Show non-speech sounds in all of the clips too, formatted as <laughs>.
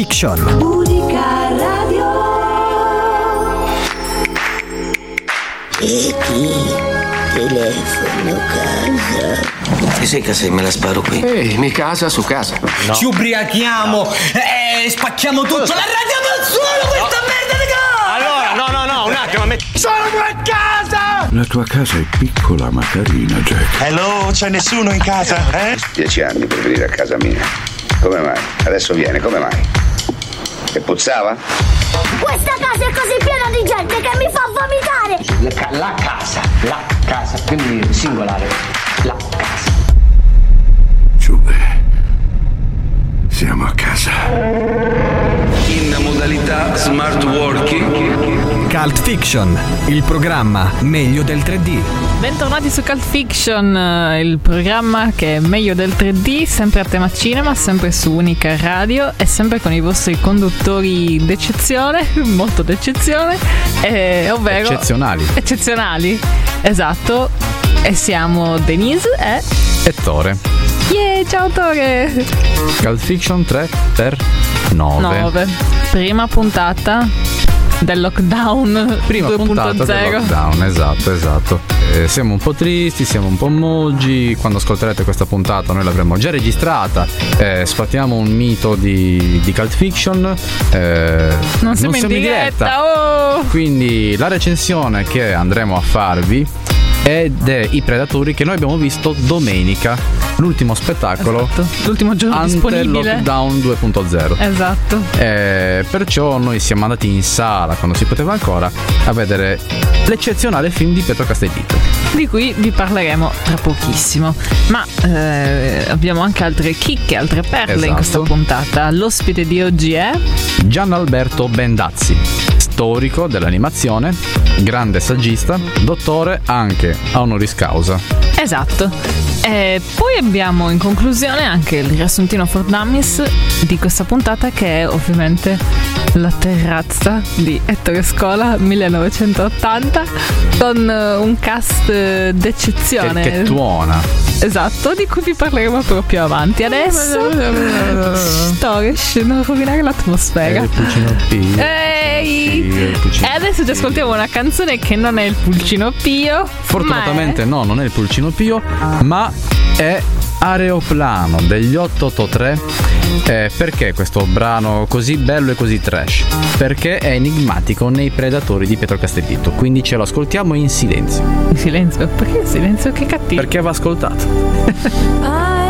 Fiction. Unica radio. E chi? Telefono casa. Ti sei casa e me la sparo qui. Ehi, mi casa su casa. Ci ubriachiamo e spacchiamo tutto. La radiamo al suolo questa merda di Allora, no, no, no, un attimo. me- Sono a casa! La tua casa è piccola ma carina, Jack. Hello, c'è nessuno in casa, eh? Dieci anni per venire a casa mia. Come mai? Adesso viene, come mai? E puzzava? Questa casa è così piena di gente che mi fa vomitare. La, ca- la casa, la casa, quindi singolare. La casa. Giube. Siamo a casa. In modalità smart working. Cult Fiction, il programma meglio del 3D. Bentornati su Cult Fiction, eh, il programma che è meglio del 3D, sempre a tema cinema, sempre su Unica Radio e sempre con i vostri conduttori d'eccezione, <laughs> molto d'eccezione, eh, ovvero... Eccezionali. Eccezionali, esatto. E siamo Denise e... E Tore. Yeah, ciao Tore! Cult Fiction 3 per 9. 9. Prima puntata del lockdown Prima 2.0. puntata del lockdown, esatto, esatto. Eh, siamo un po' tristi, siamo un po' moggi. Quando ascolterete questa puntata, noi l'avremo già registrata. Eh, sfatiamo un mito di, di Cult Fiction. Eh, Non siamo in diretta, oh! Quindi la recensione che andremo a farvi è dei Predatori che noi abbiamo visto domenica, l'ultimo spettacolo Esatto, l'ultimo giorno ante disponibile. lockdown 2.0. Esatto. Eh, perciò noi siamo andati in sala quando si poteva ancora a vedere l'eccezionale film di Pietro Castellitto. di cui vi parleremo tra pochissimo. Ma eh, abbiamo anche altre chicche, altre perle in Esatto. questa puntata. L'ospite di oggi è Gian Alberto Bendazzi, storico dell'animazione, grande saggista, dottore anche a honoris causa. Esatto. E poi abbiamo in conclusione anche il riassuntino for Dummies di questa puntata che è ovviamente la terrazza di Ettore Scola 1980 con eh, un cast eh, d'eccezione. Che, che tuona. Esatto, di cui vi parleremo proprio avanti. Adesso <laughs> Storish, non rovinare l'atmosfera. Eh. Ehi! E adesso ci ascoltiamo una canzone che non è il Pulcino Pio. Fortunatamente no, non è il Pulcino Pio, ma è Aeroplano degli 883. Eh, perché questo brano così bello e così trash? Perché è enigmatico nei predatori di Pietro Castellitto, quindi ce lo ascoltiamo in silenzio. In silenzio? Perché in silenzio? Che cattivo. Perché va ascoltato. <laughs>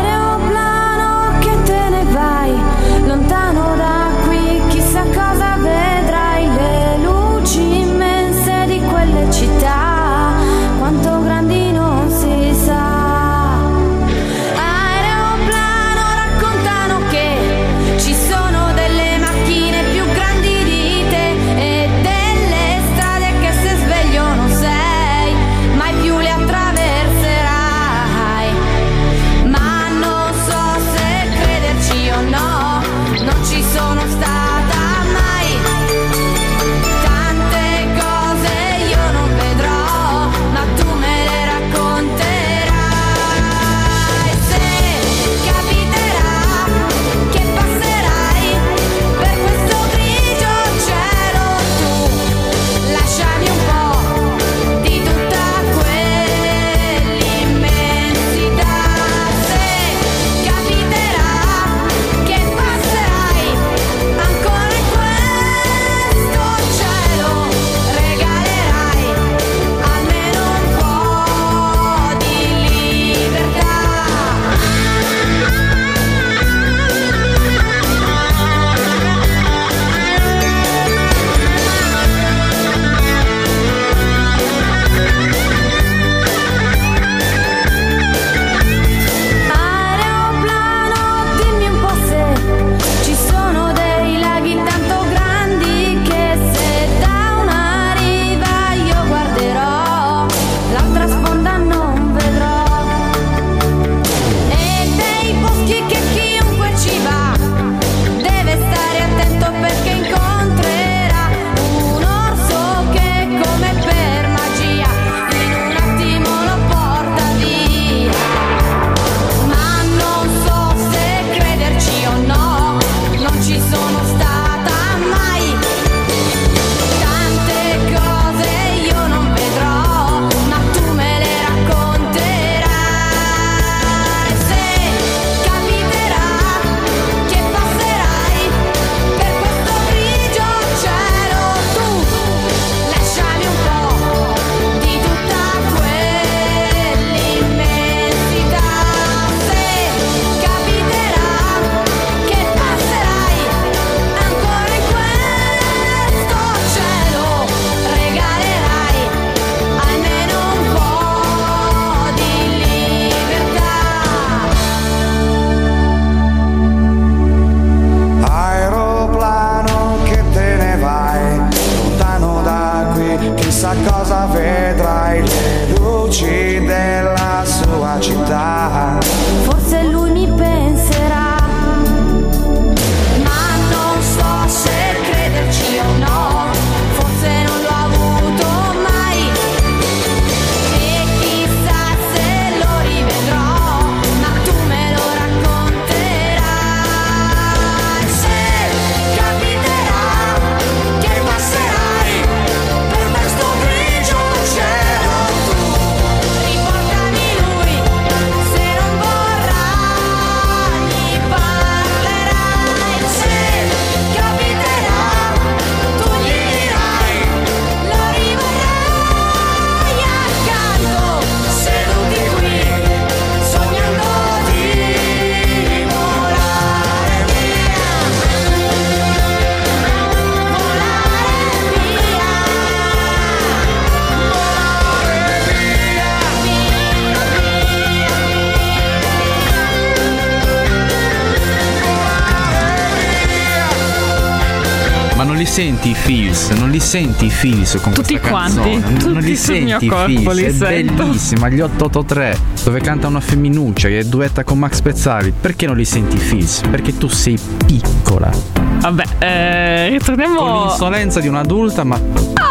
Ma non li senti i feels? Non li senti i feels con Tutti questa quanti, canzone? Non- tutti non li senti i feels? li È sento. bellissima, gli 883, dove canta una femminuccia che duetta con Max Pezzali. Perché non li senti i feels? Perché tu sei piccola. Vabbè, eh, Con ritorniamo. l'insolenza di un'adulta, ma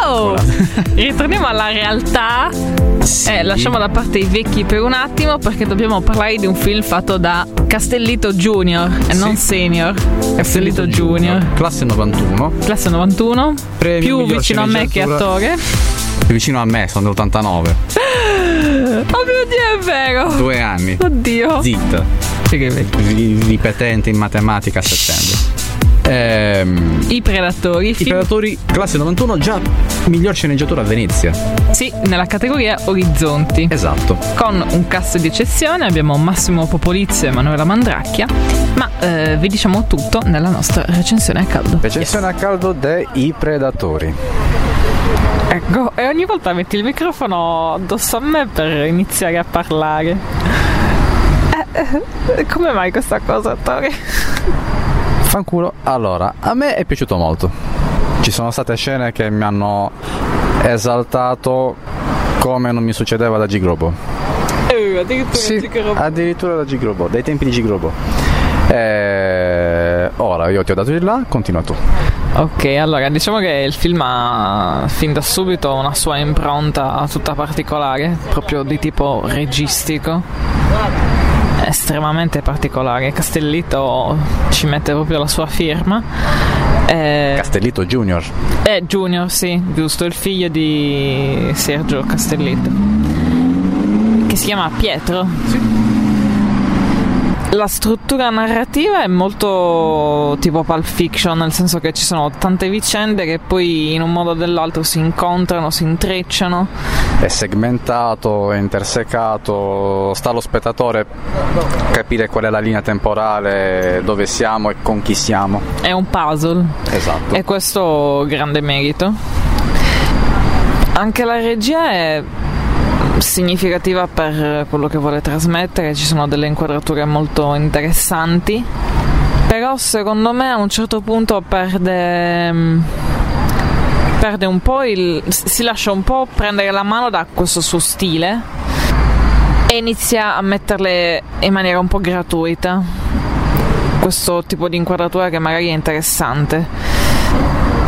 Oh! <laughs> Ritorniamo alla realtà. Eh, lasciamo da parte i vecchi per un attimo perché dobbiamo parlare di un film fatto da Castellito Junior e non Senior. Castellito Junior. classe 91. Classe 91. Premio più miglior vicino a me che sceneggiatura. attore. Più vicino a me, sono dell'89. <gasps> Oh mio dio, è vero! Due anni. Oddio. Ri- Ripetente in matematica a settembre. Ehm, I Predatori. I film- Predatori, classe 91, già miglior sceneggiatura a Venezia. Sì, nella categoria Orizzonti. Esatto. Con un cast di eccezione abbiamo Massimo Popolizio e Emanuela Mandracchia, ma eh, vi diciamo tutto nella nostra recensione a caldo. Recensione a caldo dei Predatori. Ecco, e ogni volta metti il microfono addosso a me per iniziare a parlare. Eh, eh, come mai questa cosa, Tori? Fanculo. Allora, a me è piaciuto molto. Ci sono state scene che mi hanno esaltato come non mi succedeva da Gigrobo. Eh, addirittura Sì, dicono- addirittura da Gigrobo, dai tempi di Gigrobo. Eh, ora io ti ho dato il là, continua tu. Ok, allora diciamo che il film ha fin da subito una sua impronta tutta particolare, proprio di tipo registico. Estremamente particolare. Castellito ci mette proprio la sua firma. Eh, Castellito Junior. è Junior, sì, giusto, il figlio di Sergio Castellito. Che si chiama Pietro. La struttura narrativa è molto tipo Pulp Fiction, nel senso che ci sono tante vicende che poi in un modo o nell'altro si incontrano, si intrecciano. È segmentato, è intersecato, sta allo spettatore capire qual è la linea temporale, dove siamo e con chi siamo. È un puzzle. Esatto. E questo grande merito. Anche la regia è significativa per quello che vuole trasmettere, ci sono delle inquadrature molto interessanti, però secondo me a un certo punto perde mm, perde un po' il si lascia un po' prendere la mano da questo suo stile e inizia a metterle in maniera un po' gratuita questo tipo di inquadratura che magari è interessante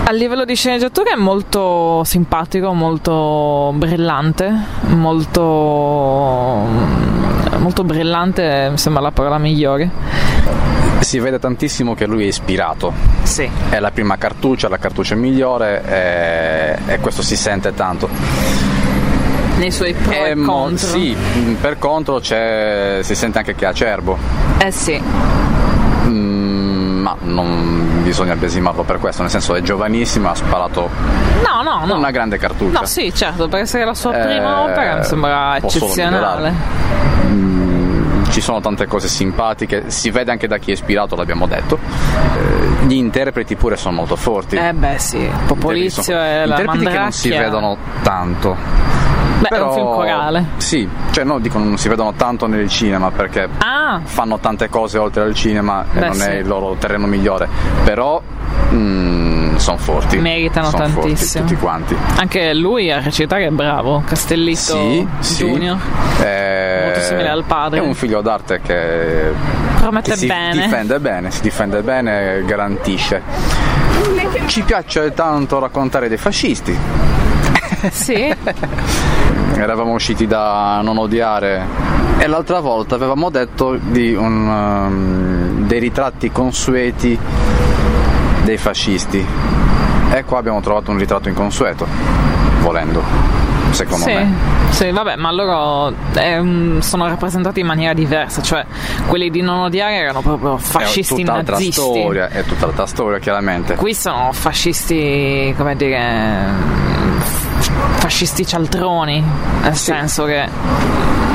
a livello di sceneggiatura è molto simpatico, molto brillante, molto, molto brillante mi sembra la parola migliore. Si vede tantissimo che lui è ispirato. Sì. È la prima cartuccia, la cartuccia migliore e, e questo si sente tanto. Nei suoi pro e, E contro. sì, per contro c'è, si sente anche che è acerbo. Eh sì. Ma non bisogna besimarlo per questo, nel senso è giovanissimo, ha sparato No, no, no. una grande cartuccia. No, sì, certo, per essere la sua prima Eh, opera mi sembra eccezionale. Mm, ci sono tante cose simpatiche, si vede anche da chi è ispirato, l'abbiamo detto. Eh, gli interpreti pure sono molto forti. Eh beh sì, Popolizio e la interpreti che non si Mandracchia. vedono tanto. Beh, è Però, un film corale. Sì, cioè no, dico non si vedono tanto nel cinema perché Ah, fanno tante cose oltre al cinema e Beh, non sì. è il loro terreno migliore. Però sono forti. Meritano Son forti tantissimo. tutti quanti. anche lui a recitare è bravo, Castellito Sì, sì. Junior. Eh, Molto simile al padre. È un figlio d'arte che, Promette si bene. difende bene, si difende bene e garantisce. Ci piace tanto raccontare dei fascisti. Sì, <laughs> Eravamo usciti da non odiare e l'altra volta avevamo detto di un, um, dei ritratti consueti dei fascisti. E qua abbiamo trovato un ritratto inconsueto, volendo, secondo sì, me. sì, vabbè, ma loro ehm, sono rappresentati in maniera diversa, cioè quelli di non odiare erano proprio fascisti è tutt'altra nazisti. storia, è tutt'altra storia chiaramente. Qui sono fascisti, come dire, fascisti cialtroni, nel senso che...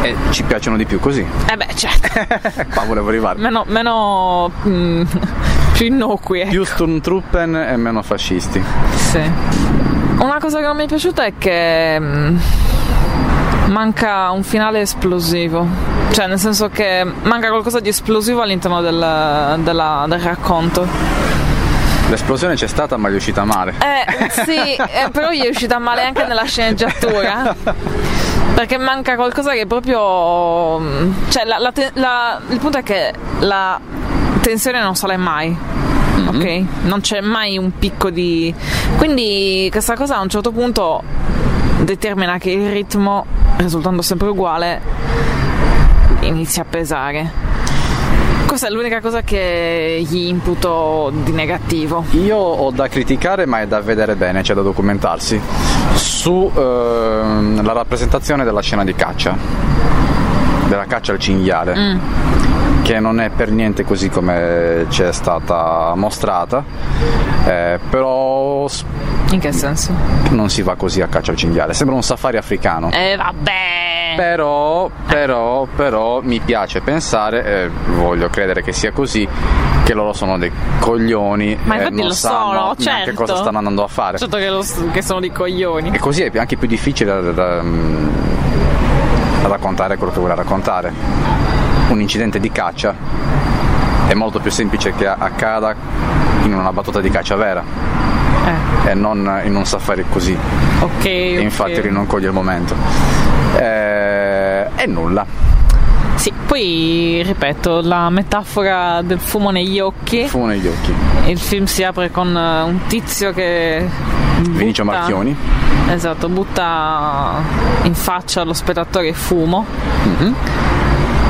E ci piacciono di più così. Eh beh, certo, <laughs> Qua volevo arrivare. meno, meno mm, <laughs> più innocui. ecco. Più Sturmtruppen e meno fascisti. Sì. Una cosa che non mi è piaciuta è che mm, manca un finale esplosivo. Cioè, nel senso che manca qualcosa di esplosivo all'interno del, della- del racconto. L'esplosione c'è stata, ma è riuscita male. Eh, sì, eh, però gli è uscita male anche nella sceneggiatura. Perché manca qualcosa che proprio. Cioè, la- la la- il punto è che la tensione non sale mai. Ok? Non c'è mai un picco di. Quindi questa cosa a un certo punto determina che il ritmo, risultando sempre uguale, inizia a pesare. Questa è l'unica cosa che gli imputo di negativo. Io ho da criticare, ma è da vedere bene, c'è da documentarsi, su ehm, la rappresentazione della scena di caccia, della caccia al cinghiale, che non è per niente così come ci è stata mostrata, eh, però In che senso? non si va così a caccia al cinghiale, sembra un safari africano. Eh vabbè! Però, però, però mi piace pensare, e voglio credere che sia così, che loro sono dei coglioni Ma e infatti non lo sanno sono, certo. cosa stanno andando a fare. Certo che, lo- che sono di coglioni. E così è anche più difficile da, da- mm, da raccontare quello che vuole raccontare. Un incidente di caccia è molto più semplice che accada in una battuta di caccia vera Eh, e non in un safari così. ok. E infatti ok. lui non coglie il momento. Eh, e nulla. Sì, poi ripeto, la metafora del fumo negli occhi. Fumo negli occhi. Il film si apre con eh, un tizio che. Vinicio butta- Marchioni. Esatto, butta in faccia allo spettatore fumo. Mhm.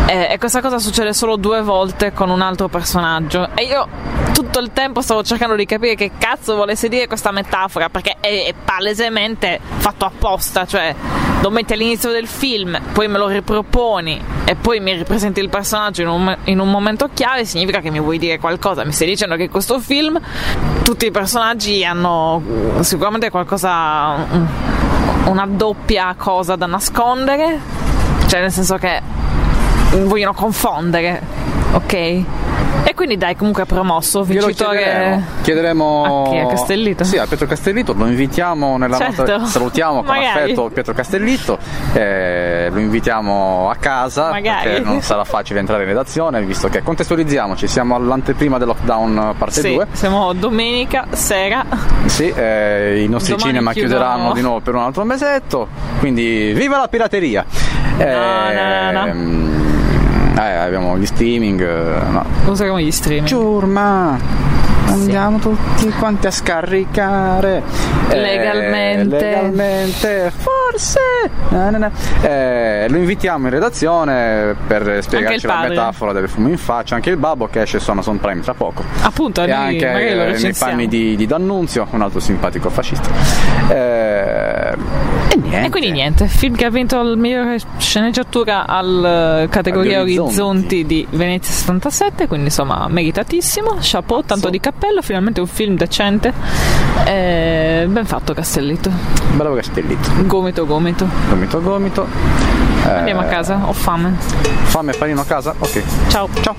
E, e questa cosa succede solo due volte con un altro personaggio. E io tutto il tempo stavo cercando di capire che cazzo volesse dire questa metafora, perché è, palesemente fatto apposta, cioè lo metti all'inizio del film, poi me lo riproponi e poi mi ripresenti il personaggio in un, in un momento chiave, significa che mi vuoi dire qualcosa. Mi stai dicendo che questo film tutti i personaggi hanno uh, sicuramente qualcosa, un- una doppia cosa da nascondere, cioè nel senso che vogliono confondere, ok? E quindi dai, comunque promosso, Glielo vincitore. chiederemo. Chiederemo A chi? A Castellito? Sì, a Pietro Castellito, lo invitiamo nella Certo. nostra. Salutiamo con affetto Pietro Castellito, eh, lo invitiamo a casa Magari. perché non sarà facile entrare in redazione, visto che contestualizziamoci, siamo all'anteprima del lockdown parte Sì, 2. siamo domenica sera. Sì, eh, i nostri Domani cinema chiudono. chiuderanno di nuovo per un altro mesetto, quindi viva la pirateria! no, no. Ehm, eh, abbiamo gli streaming, eh, no. Usiamo gli streaming. Ciurma! Andiamo tutti quanti a scaricare Eh, Legalmente. legalmente, forse Na, na, na. Eh, lo invitiamo in redazione per spiegarci la metafora del fumo in faccia. Anche il babbo che esce su Amazon Prime tra poco. Appunto, E anche eh, nei panni di, di D'Annunzio, un altro simpatico fascista. Eh, e niente. E quindi niente, film che ha vinto la migliore sceneggiatura al categoria Agli Orizzonti. Orizzonti di Venezia 77, quindi insomma meritatissimo, chapeau, tanto di cappello, finalmente un film decente. Eh, ben fatto Castellito, Bravo Castellito. gomito gomito. Gomito gomito. Eh, Andiamo a casa, ho fame. Fame panino a casa? Ok. Ciao. Ciao.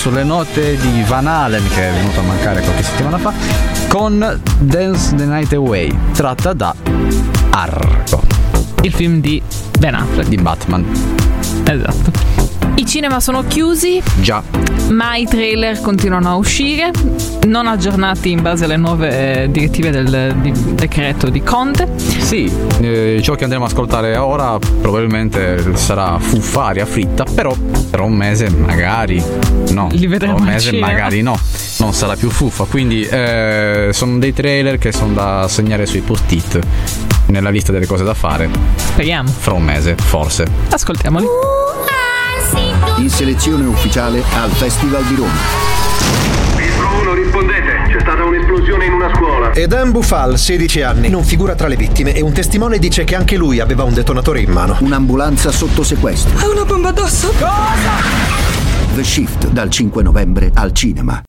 Sulle note di Van Halen che è venuto a mancare qualche settimana fa con Dance the Night Away, tratta da Argo. Il film di Ben Affleck. Di Batman. Esatto. I cinema sono chiusi, Già. Ma i trailer continuano a uscire, non aggiornati in base alle nuove eh, direttive del di- decreto di Conte. Sì, eh, ciò che andremo ad ascoltare ora probabilmente sarà fuffa, aria fritta, però tra un mese magari no. Li vedremo Tra un mese magari no. Non sarà più fuffa, quindi eh, sono dei trailer che sono da segnare sui post-it nella lista delle cose da fare Speriamo. fra un mese, forse. Ascoltiamoli. In selezione ufficiale al Festival di Roma. Filtro 1, rispondete. C'è stata un'esplosione in una scuola. Eden Bufal, 16 anni, non figura tra le vittime e un testimone dice che anche lui aveva un detonatore in mano. Un'ambulanza sotto sequestro. Ha una bomba addosso? The Shift dal 5 novembre al cinema.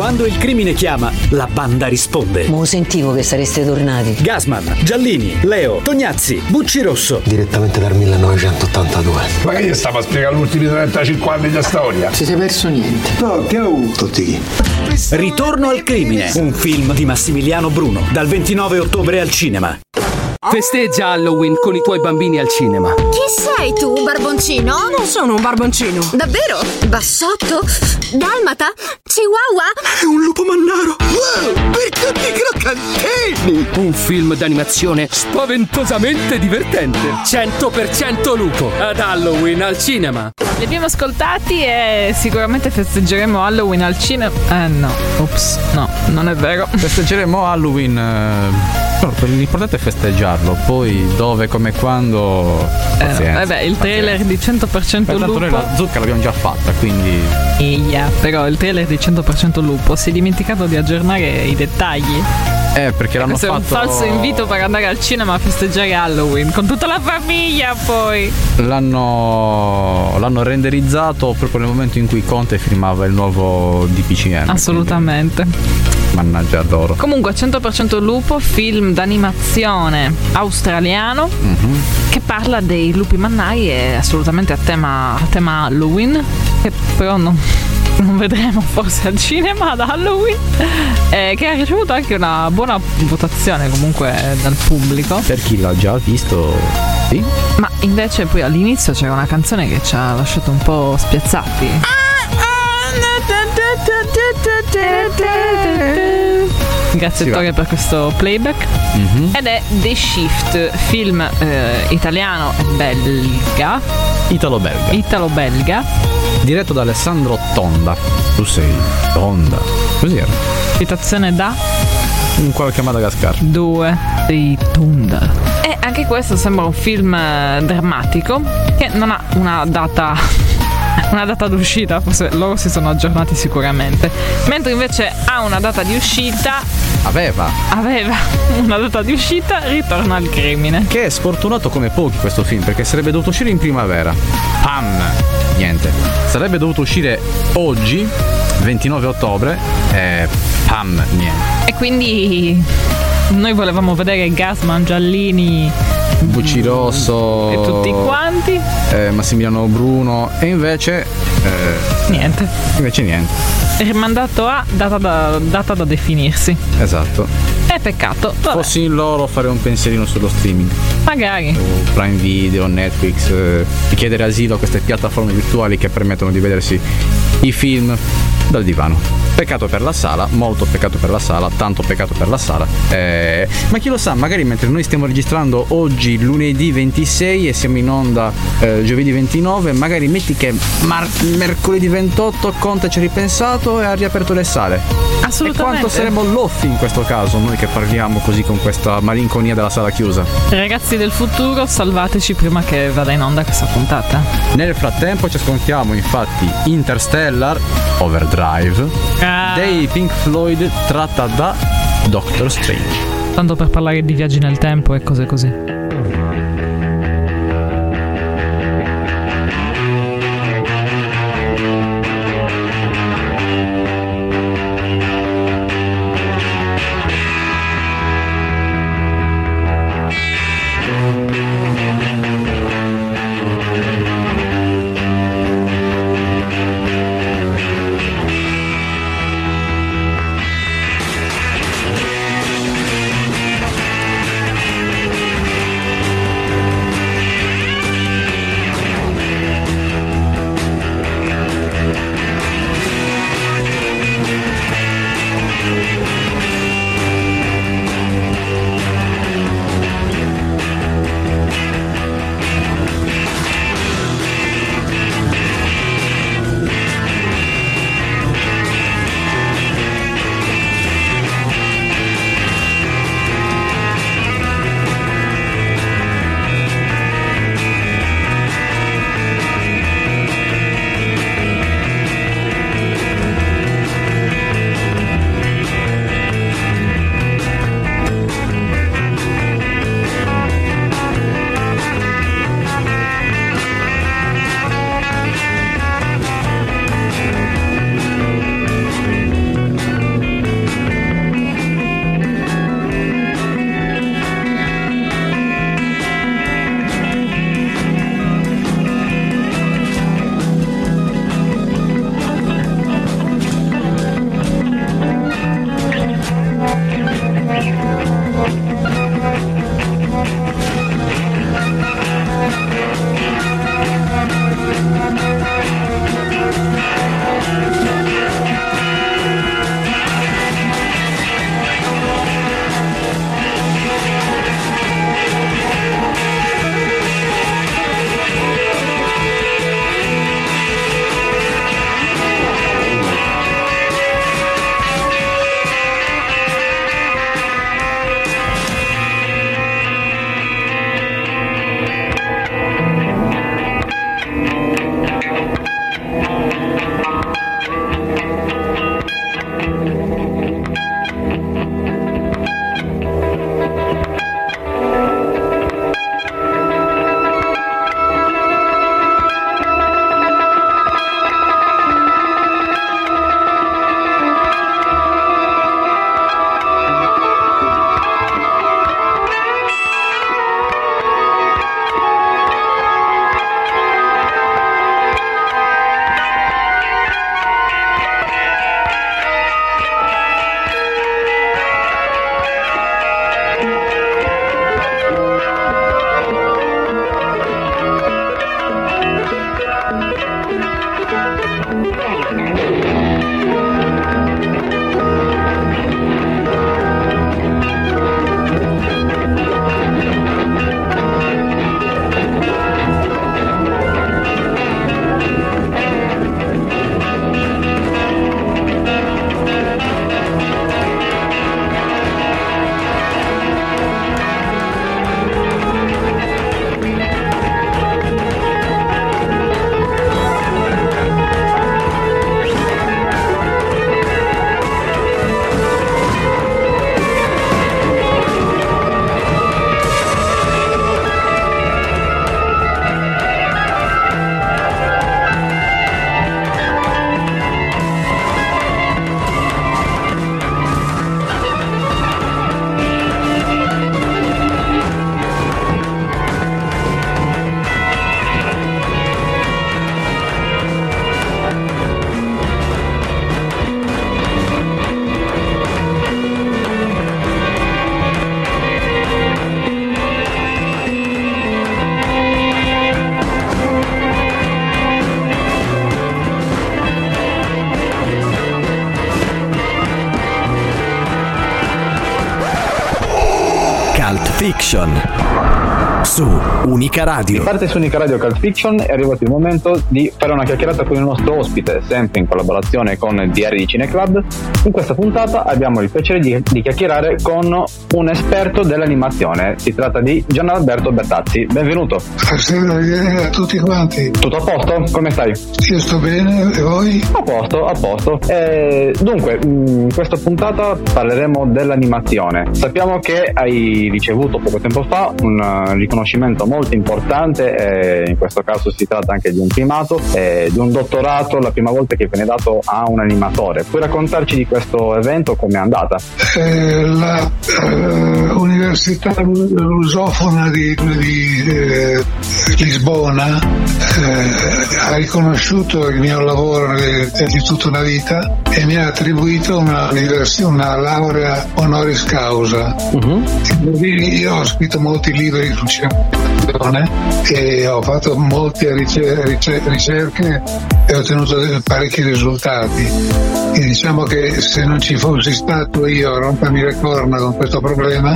Quando il crimine chiama, la banda risponde. Mo sentivo che sareste tornati. Gasman, Giallini, Leo, Tognazzi, Bucci Rosso. Direttamente dal 1982. Ma che gli stava a spiegare gli ultimi 35 anni di storia? Si sei perso niente. No, che ho? Tutti chi? Ritorno al crimine, un film di Massimiliano Bruno, dal 29 ottobre al cinema. Festeggia Halloween con i tuoi bambini al cinema. Chi sei tu, un barboncino? Non sono un barboncino. Davvero? Bassotto? Dalmata? Chihuahua? È un lupo mannaro. Wow, per tutti i croccantini. Un film d'animazione spaventosamente divertente. 100% lupo ad Halloween al cinema. Li abbiamo ascoltati e sicuramente festeggeremo Halloween al cinema. Eh no, ops, no, non è vero. Festeggeremo Halloween. eh, l'importante è festeggiarlo, poi dove, come, quando. Eh, pazienza, vabbè, il trailer di 100% Tanto lupo. noi la zucca l'abbiamo già fatta, quindi. Eia, però il trailer di 100% lupo si è dimenticato di aggiornare i dettagli. Eh, perché l'hanno Questo è un fatto. falso invito per andare al cinema a festeggiare Halloween con tutta la famiglia poi. L'hanno, l'hanno renderizzato proprio nel momento in cui Conte firmava il nuovo DPCM. Assolutamente. quindi, Mannaggia loro. Comunque 100% lupo, film d'animazione australiano Mhm. che parla dei lupi mannai e assolutamente a tema, a tema Halloween, che però non, non vedremo forse al cinema ad Halloween, eh, che ha ricevuto anche una buona votazione comunque dal pubblico. Per chi l'ha già visto, sì. Ma invece poi all'inizio c'era una canzone che ci ha lasciato un po' spiazzati. Grazie Sì. Ettore per questo playback. Mhm. Ed è The Shift, film eh, italiano e belga, Italo-belga. italo-belga, Diretto da Alessandro Tonda. Tu sei Tonda. Così era. citazione da Un qualche Madagascar. due dei Tunda. E anche questo sembra un film eh, drammatico che non ha una data. <laughs> Una data d'uscita, forse loro si sono aggiornati sicuramente. Mentre invece ha una data di uscita, Aveva. aveva <laughs> una data di uscita, ritorna al crimine. Che è sfortunato come pochi questo film, perché sarebbe dovuto uscire in primavera. Pam! Niente. Sarebbe dovuto uscire oggi, 29 ottobre, e pam! Niente. E quindi noi volevamo vedere Gasman, Giallini Bucci Rosso. e tutti quanti. eh, Massimiliano Bruno. E invece. eh, Niente. invece niente. Rimandato a data da, data da definirsi. Esatto. È peccato. Vabbè, Fossi in loro fare un pensierino sullo streaming. magari. Su Prime Video, Netflix, eh, chiedere asilo a queste piattaforme virtuali che permettono di vedersi i film dal divano. Peccato per la sala, molto peccato per la sala, tanto peccato per la sala. Eh, ma chi lo sa, magari mentre noi stiamo registrando oggi lunedì 26 e siamo in onda eh, giovedì 29, magari metti che mar- mercoledì 28 Conte ci ha ripensato e ha riaperto le sale. E Assolutamente. quanto saremo loffi in questo caso, noi che parliamo così con questa malinconia della sala chiusa. Ragazzi del futuro, salvateci prima che vada in onda questa puntata. Nel frattempo ci ascoltiamo infatti Interstellar Overdrive Ah. Dei Pink Floyd tratta da Doctor Strange. Tanto per parlare di viaggi nel tempo e cose così. Unica Radio. Parte su Unica Radio Cult Fiction è arrivato il momento di fare una chiacchierata con il nostro ospite, sempre in collaborazione con DR di Cineclub. In questa puntata abbiamo il piacere di, di chiacchierare con un esperto dell'animazione. Si tratta di Gian Alberto Bertazzi. Benvenuto. Buonasera a tutti quanti. Tutto a posto? Come stai? Io sto bene e voi? A posto, a posto. Eh, dunque, in questa puntata parleremo dell'animazione. Sappiamo che hai ricevuto poco tempo fa un uh, riconoscimento molto importante, eh, in questo caso si tratta anche di un primato, eh, di un dottorato, la prima volta che viene dato a un animatore. Puoi raccontarci di questo evento, come è andata? Eh, la eh, Università Lusofona di, di eh, Lisbona eh, ha riconosciuto il mio lavoro di tutta una vita e mi ha attribuito una, una laurea honoris causa. Uh-huh. Io ho scritto molti libri sul cinema e ho fatto molte ricerche e ho ottenuto parecchi risultati. E diciamo che se non ci fossi stato io a rompermi le corna con questo problema,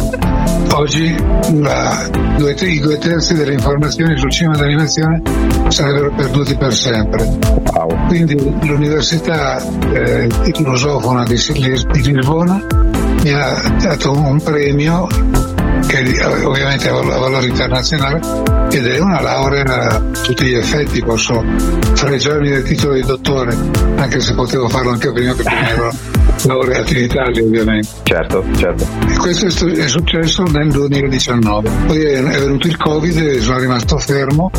oggi la, due, i due terzi delle informazioni sul cinema d'animazione sarebbero perduti per sempre. Wow. Quindi l'Università eh, Lusofona di, di Lisbona mi ha dato un premio che ovviamente ha valore internazionale ed è una laurea a tutti gli effetti, posso fregiarmi del titolo di dottore, anche se potevo farlo anche prima perché mi ero laureato in Italia ovviamente. Certo, certo. E questo è successo nel 2019. Poi è venuto il Covid e sono rimasto fermo,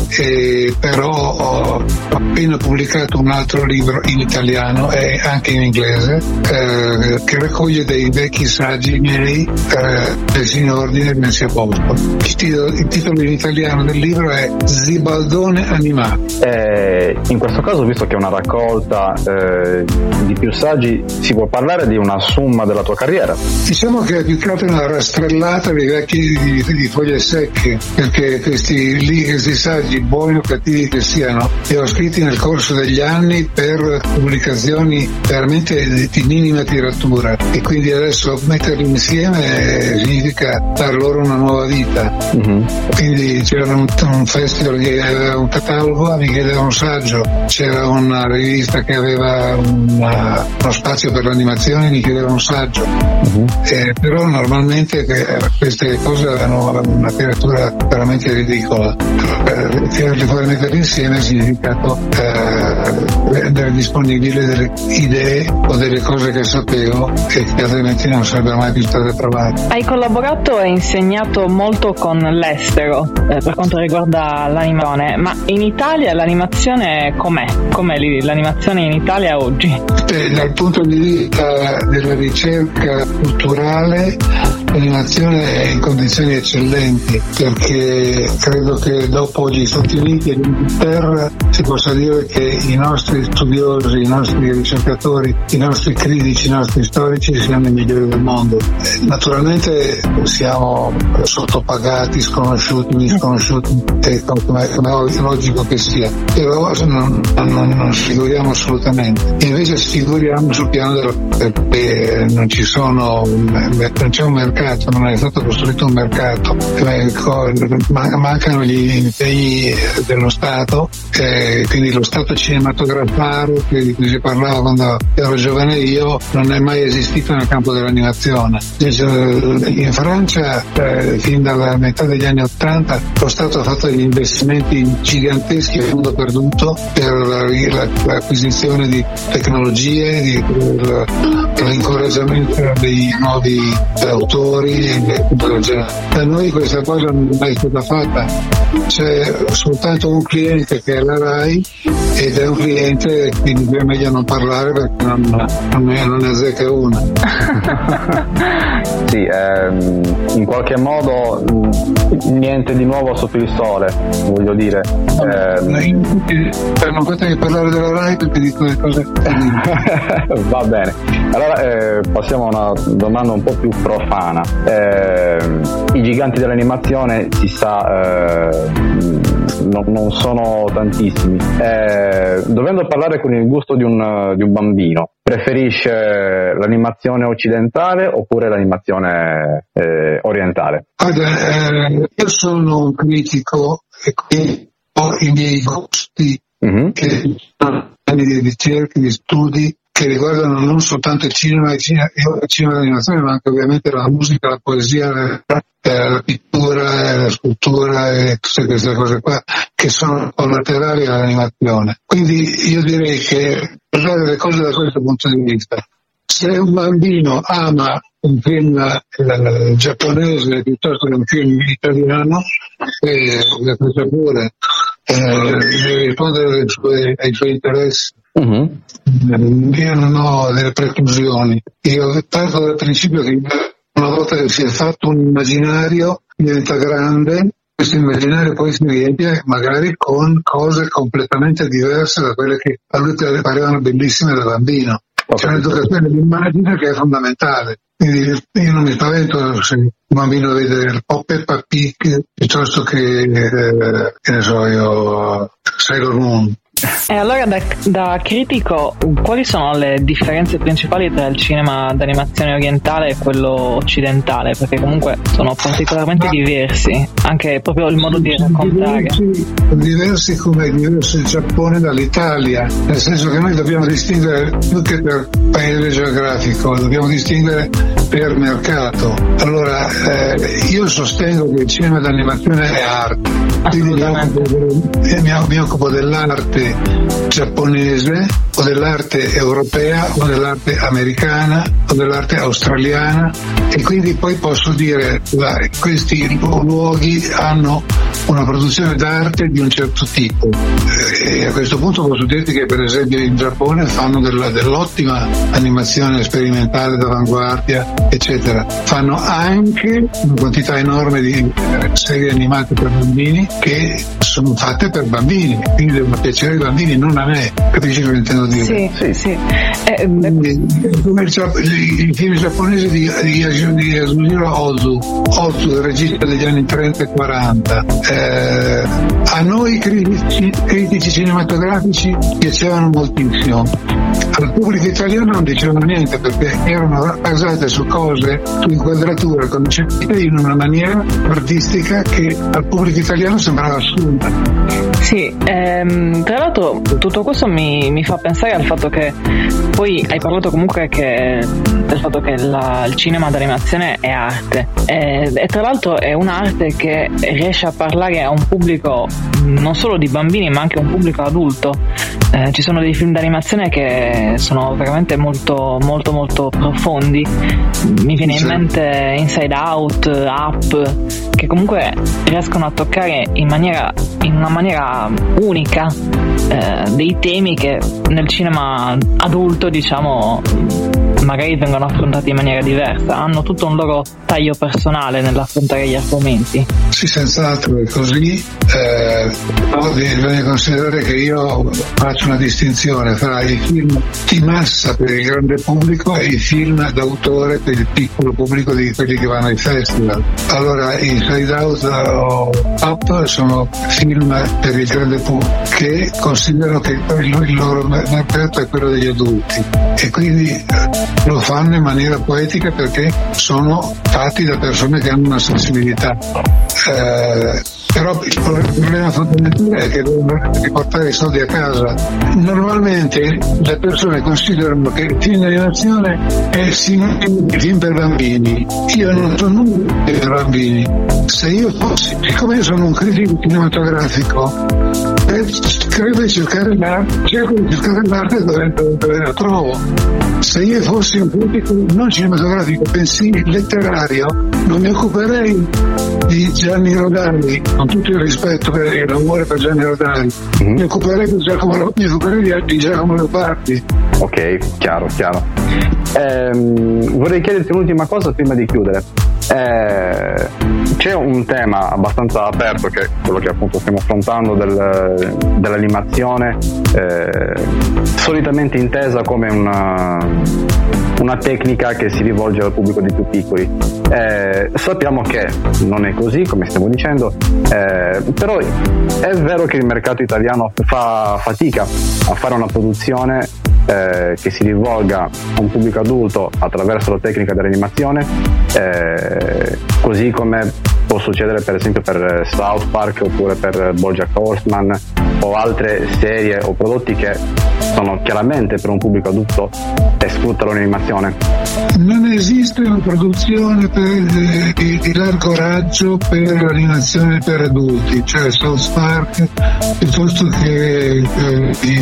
però ho appena pubblicato un altro libro in italiano e anche in inglese eh, che raccoglie dei vecchi saggi miei eh, messi in ordine e messi a posto. Il titolo, il titolo in italiano del libro è Zibaldone animato. Eh, in questo caso, visto che è una raccolta eh, di più saggi, si può parlare di una somma della tua carriera? Diciamo che è più che altro una rastrellata dei vecchi di, di foglie secche, perché questi, lì, questi saggi, buoni o cattivi che siano, li ho scritti nel corso degli anni per pubblicazioni veramente di, di minima tiratura e quindi adesso metterli insieme significa dar loro una nuova vita. Mm-hmm. Quindi c'era un, un festival che aveva un catalogo, mi chiedeva un saggio, c'era una rivista che aveva una, uno spazio per l'animazione, mi chiedeva un saggio. Mm-hmm. Eh, però normalmente eh, queste cose avevano una tiratura veramente ridicola. Eh, tirarli fuori e metterli insieme ha significato eh, rendere disponibili delle idee o delle cose che sapevo e che altrimenti non sarebbero mai più state trovate. Hai collaborato e insegnato molto con l'estero eh, per quanto riguarda l'animazione, ma in Italia l'animazione com'è? Com'è l'animazione in Italia oggi? Dal punto di vista della ricerca culturale l'animazione è in condizioni eccellenti perché credo che dopo gli Stati Uniti e l'Inghilterra si possa dire che i nostri studiosi, i nostri ricercatori, i nostri critici, i nostri storici siano i migliori del mondo. Naturalmente siamo sottopagati, sconosciuti, misconosciuti, come, è logico che sia, però non, non, non sfiguriamo assolutamente. Invece sfiguriamo sul piano del perché non ci sono, non c'è un mercato, non è stato costruito un mercato, Eh, man- mancano gli impegni dello Stato, eh, quindi lo Stato cinematografaro che- di cui si parlava quando ero giovane io non è mai esistito nel campo dell'animazione. Eh, In Francia, eh, fin dalla metà degli anni Ottanta, lo Stato ha fatto degli investimenti giganteschi a fondo perduto per la- la- l'acquisizione di tecnologie, di, per l'incoraggiamento dei nuovi autori il genere. Da noi questa cosa non è mai stata fatta. C'è soltanto un cliente che è la RAI ed è un cliente di cui è meglio non parlare perché non, non, è, non ne azzecca una. Sì, ehm, in qualche modo mh, niente di nuovo sotto il sole, voglio dire. Ehm, Per non che parlare della RAI perché dico le cose <laughs> Va bene. Allora eh, passiamo a una domanda un po' più profana. Eh, I giganti dell'animazione si sa eh, non, non sono tantissimi. Eh, dovendo parlare con il gusto di un, di un bambino, preferisce l'animazione occidentale oppure l'animazione eh, orientale? Guarda, eh, io sono un critico e quindi ho i miei gusti che sono anni di ricerche, di studi che riguardano non soltanto il cinema, cinema, il cinema d'animazione, ma anche ovviamente la musica, la poesia, la, eh, la pittura, la scultura e tutte queste cose qua che sono collaterali all'animazione. Quindi io direi che guardare le cose da questo punto di vista. Se un bambino ama un film eh, giapponese piuttosto che un film italiano, eh, faccia pure, eh, deve rispondere ai suoi interessi. Io non ho delle preclusioni. Io parto dal principio che una volta che si è fatto un immaginario diventa grande, questo immaginario poi si riempie magari con cose completamente diverse da quelle che a lui parevano bellissime da bambino. C'è un'educazione d'immagine che è fondamentale. Quindi io non mi spavento se un bambino vede il po' Peppa Pig piuttosto che, eh, che ne so io, Sailor Moon. E allora da, da, critico, quali sono le differenze principali tra il cinema d'animazione orientale e quello occidentale? Perché comunque sono particolarmente diversi, anche proprio il modo di raccontare. Diversi, diversi come è diverso il Giappone dall'Italia, nel senso che noi dobbiamo distinguere più che per paese geografico, dobbiamo distinguere per mercato. Allora, eh, io sostengo che il cinema d'animazione è arte, quindi mi occupo, mi, mi occupo dell'arte giapponese o dell'arte europea o dell'arte americana o dell'arte australiana. E quindi poi posso dire che questi luoghi hanno una produzione d'arte di un certo tipo. E a questo punto posso dirti che per esempio in Giappone fanno della, dell'ottima animazione sperimentale d'avanguardia eccetera. Fanno anche una quantità enorme di serie animate per bambini che sono fatte per bambini. Quindi devono piacere ai bambini non a me capisci cosa intendo dire sì sì, sì. Eh, come il, film giapponese di, di, di Yasujiro Ozu Ozu il regista degli anni 30 e 40 eh, a noi critici, critici cinematografici piacevano moltissimo al pubblico italiano non dicevano niente perché erano basate su cose, su inquadrature concepite in una maniera artistica che al pubblico italiano sembrava assurda. Sì, ehm, tra l'altro tutto questo mi, mi, fa pensare al fatto che poi hai parlato comunque che, del fatto che la, il cinema d'animazione è arte e, e tra l'altro è un'arte che riesce a parlare a un pubblico non solo di bambini ma anche a un pubblico adulto. Eh, ci sono dei film d'animazione che sono veramente molto molto molto profondi. Mi viene in mente Inside Out, Up, che comunque riescono a toccare in, maniera, in una maniera unica eh, dei temi che nel cinema adulto diciamo magari vengono affrontati in maniera diversa, hanno tutto un loro taglio personale nell'affrontare gli argomenti. Sì, senz'altro è così. Eh, bisogna considerare che io faccio una distinzione fra i film di massa per il grande pubblico e i film d'autore per il piccolo pubblico di quelli che vanno ai festival. Allora, Inside Out o Up sono film per il grande pubblico che considerano che il loro mercato è quello degli adulti e quindi eh, lo fanno in maniera poetica perché sono fatti da persone che hanno una sensibilità. Eh, però il problema fondamentale è che devono riportare i soldi a casa. Normalmente le persone considerano che il film d'animazione è sinonimo di film per bambini. Io non sono nulla per bambini. Se io fossi, siccome io sono un critico cinematografico, credo di cercare l'arte, cerco di cercare l'arte dove, dove la trovo. Se io fossi un critico non cinematografico, bensì letterario, non mi occuperei di Gianni Rodari, con tutto il rispetto e l'amore per Gianni Rodari, mm-hmm. mi occuperei, di Giacomo, mi occuperei di Giacomo Leopardi. Ok, chiaro, chiaro. Ehm, vorrei chiederti un'ultima cosa prima di chiudere. Eh, c'è un tema abbastanza aperto che è quello che appunto stiamo affrontando del- dell'animazione, eh, solitamente intesa come una, una tecnica che si rivolge al pubblico di più piccoli. Eh, sappiamo che non è così, come stiamo dicendo, eh, però è vero che il mercato italiano fa fatica a fare una produzione eh, che si rivolga a un pubblico adulto attraverso la tecnica dell'animazione, eh, così come può succedere per esempio per South Park oppure per Bojack Horseman o altre serie o prodotti che sono chiaramente per un pubblico adulto e sfruttano l'animazione. Non esiste una produzione per- eh, di, di largo raggio per l'animazione per adulti, cioè South Park piuttosto che eh, i,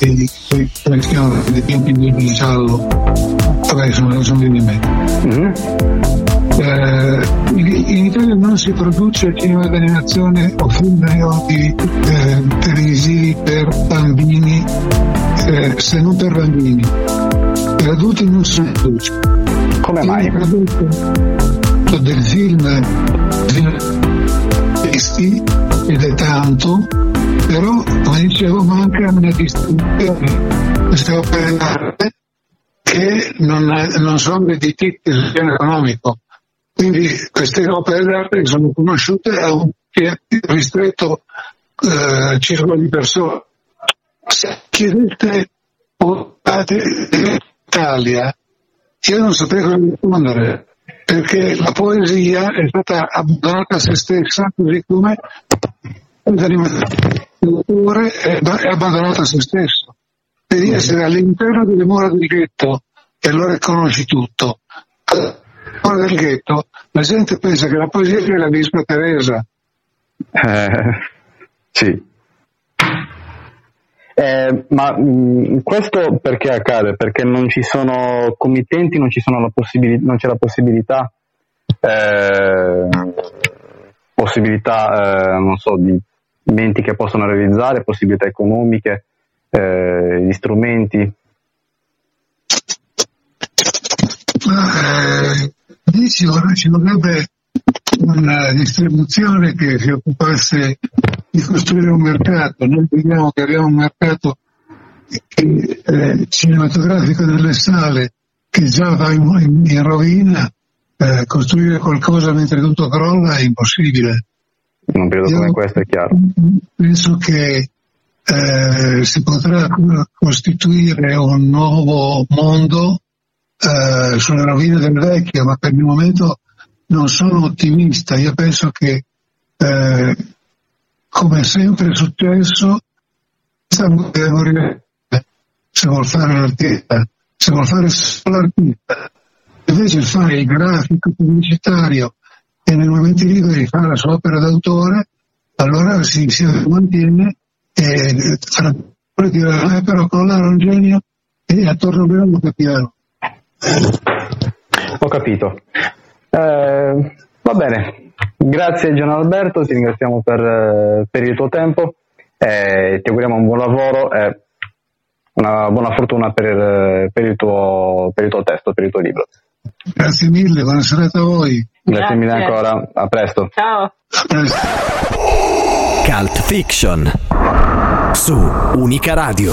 i, i, come si chiamano, i tempi di giallo. Vabbè, sono, non sono in mente. Eh, in, Italia non si produce cinema d'animazione o film di, eh, televisivi per bambini, eh, se non per bambini. Per adulti non si produce. Come mai? Prodotto del film, film visti ed è tanto, però come dicevo manca una distribuzione. Queste opere d'arte che non, non sono dedicate al piano economico. Quindi queste opere d'arte sono conosciute a un ristretto eh, circolo di persone. Se chiedete portate Italia, io non saprei come rispondere, perché la poesia è stata abbandonata a se stessa, così come l'autore è abbandonato a se stesso. Devi essere all'interno delle mura del ghetto e allora conosci tutto. All'interno del ghetto la gente pensa che la poesia sia la Vispa Teresa. Eh, sì. Eh, ma mh, questo perché accade? Perché non ci sono committenti, non, ci sono la possibili- non c'è la possibilità, eh, possibilità eh, non so, di menti che possono realizzare, possibilità economiche, eh, gli strumenti. Ma eh, dici ora ci dovrebbe una distribuzione che si occupasse di costruire un mercato. Noi vediamo che abbiamo un mercato che, eh, cinematografico delle sale che già va in, in- in rovina. Eh, costruire qualcosa mentre tutto crolla è impossibile. In un periodo come questo è chiaro. Penso che eh, si potrà costituire un nuovo mondo eh, sulle rovine del vecchio, ma per il momento non sono ottimista. Io penso che, eh, come sempre è successo, deve morire se vuol fare l'artista, se vuol fare solo l'artista. Invece fare il grafico pubblicitario e nei momenti liberi fa la sua opera d'autore, allora si, si mantiene e poi dirà, eh, però collare un genio e attorno a me non capiamo. Ho capito. Eh, va bene, grazie Gian Alberto, ti ringraziamo per, eh, per il tuo tempo, e ti auguriamo un buon lavoro e una buona fortuna per, il- per il tuo, per il tuo testo, per il tuo libro. Grazie mille, buona serata a voi. Grazie, mille ancora, a presto. Ciao. Cult Fiction su Unica Radio.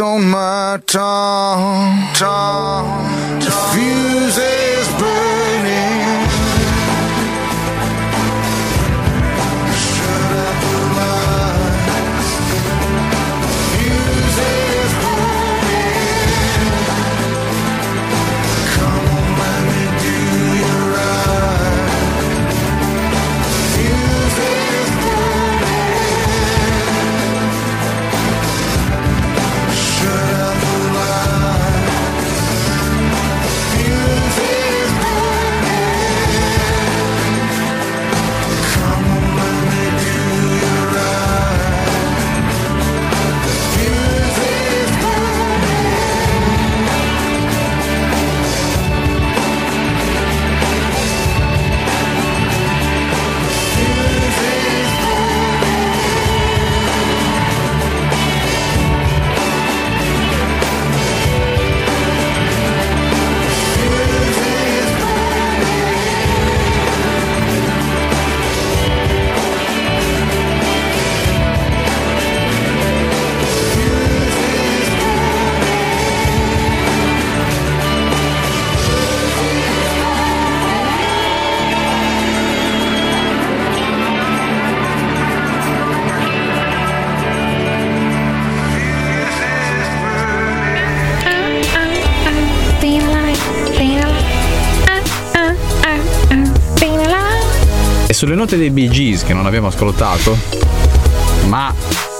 on my tongue. tongue. E sulle note dei Bee Gees che non abbiamo ascoltato, ma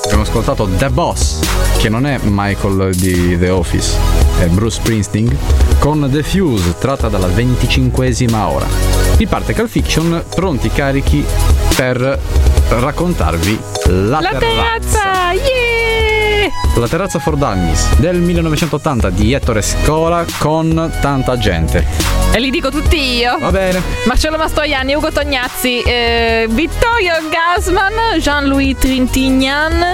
abbiamo ascoltato The Boss, che non è Michael di The Office, è Bruce Springsteen, con The Fuse, tratta dalla venticinquesima ora. Di parte Cal Fiction, pronti carichi per raccontarvi la, la terrazza. terrazza yeah! La terrazza for Dummies del 1980 di Ettore Scola con tanta gente li dico tutti io. Va bene. Marcello Mastroianni, Ugo Tognazzi, eh, Vittorio Gasman, Jean-Louis Trintignan,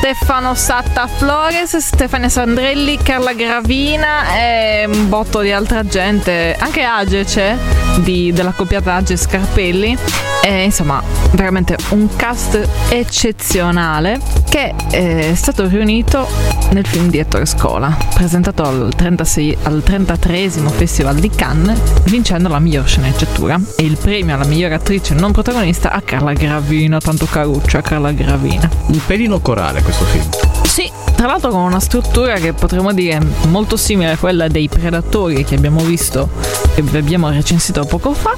Stefano Satta Flores, Stefania Sandrelli, Carla Gravina e un botto di altra gente. Anche Age c'è, di- della coppiata Age Scarpelli. E, insomma, veramente un cast eccezionale che è stato riunito nel film di Ettore Scola, presentato al, 36 al 33 Festival di Cannes, vincendo la miglior sceneggiatura e il premio alla miglior attrice non protagonista a Carla Gravina, tanto caruccia Carla Gravina. Un pelino corale film. Sì, tra l'altro con una struttura che potremmo dire molto simile a quella dei Predatori che abbiamo visto, che vi abbiamo recensito poco fa,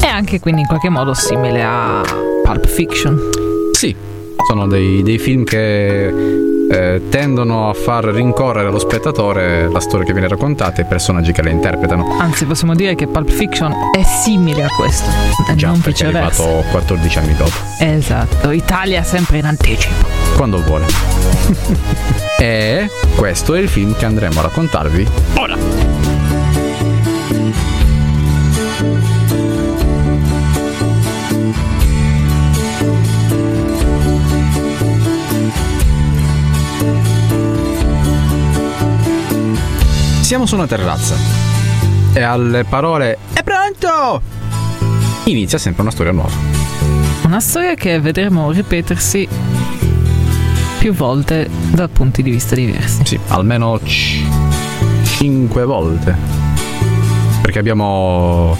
e anche quindi in qualche modo simile a Pulp Fiction. Sì, sono dei, dei film che eh, tendono a far rincorrere allo spettatore la storia che viene raccontata e i personaggi che la interpretano. Anzi, possiamo dire che Pulp Fiction è simile a questo, Già, non perché è arrivato 14 anni dopo. Esatto, Italia sempre in anticipo. Quando vuole. <laughs> e questo è il film che andremo a raccontarvi ora. Siamo su una terrazza e alle parole È pronto! Inizia sempre una storia nuova. Una storia che vedremo ripetersi più volte da punti di vista diversi. Sì, almeno 5 volte. Perché abbiamo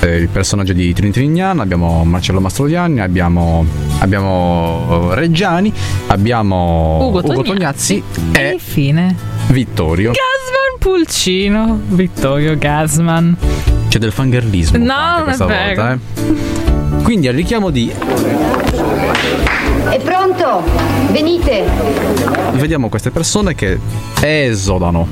eh, il personaggio di Trin Trignan, abbiamo Marcello Mastroianni, abbiamo, abbiamo Reggiani, abbiamo Ugo Tognazzi, Tognazzi e infine Vittorio. Gasman Pulcino, Vittorio Gasman. C'è del fangirlismo No, anche non è questa vero. volta, eh. Quindi al richiamo di È pronto? Venite! vediamo queste persone che esodano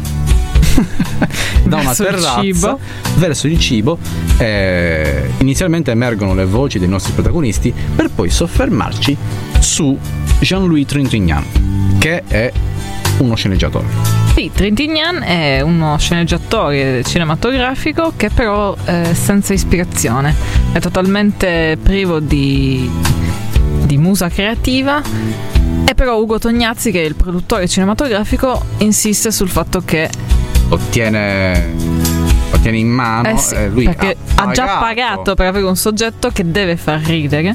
<laughs> da una Verso il terrazza cibo. verso il cibo. eh, inizialmente emergono le voci dei nostri protagonisti per poi soffermarci su Jean-Louis Trintignant, che è uno sceneggiatore. Sì, Trintignan è uno sceneggiatore cinematografico che però è senza ispirazione, è totalmente privo di, di musa creativa. E però Ugo Tognazzi, che è il produttore cinematografico, insiste sul fatto che Ottiene, ottiene in mano. eh sì, eh, lui perché ha, già pagato per avere un soggetto che deve far ridere.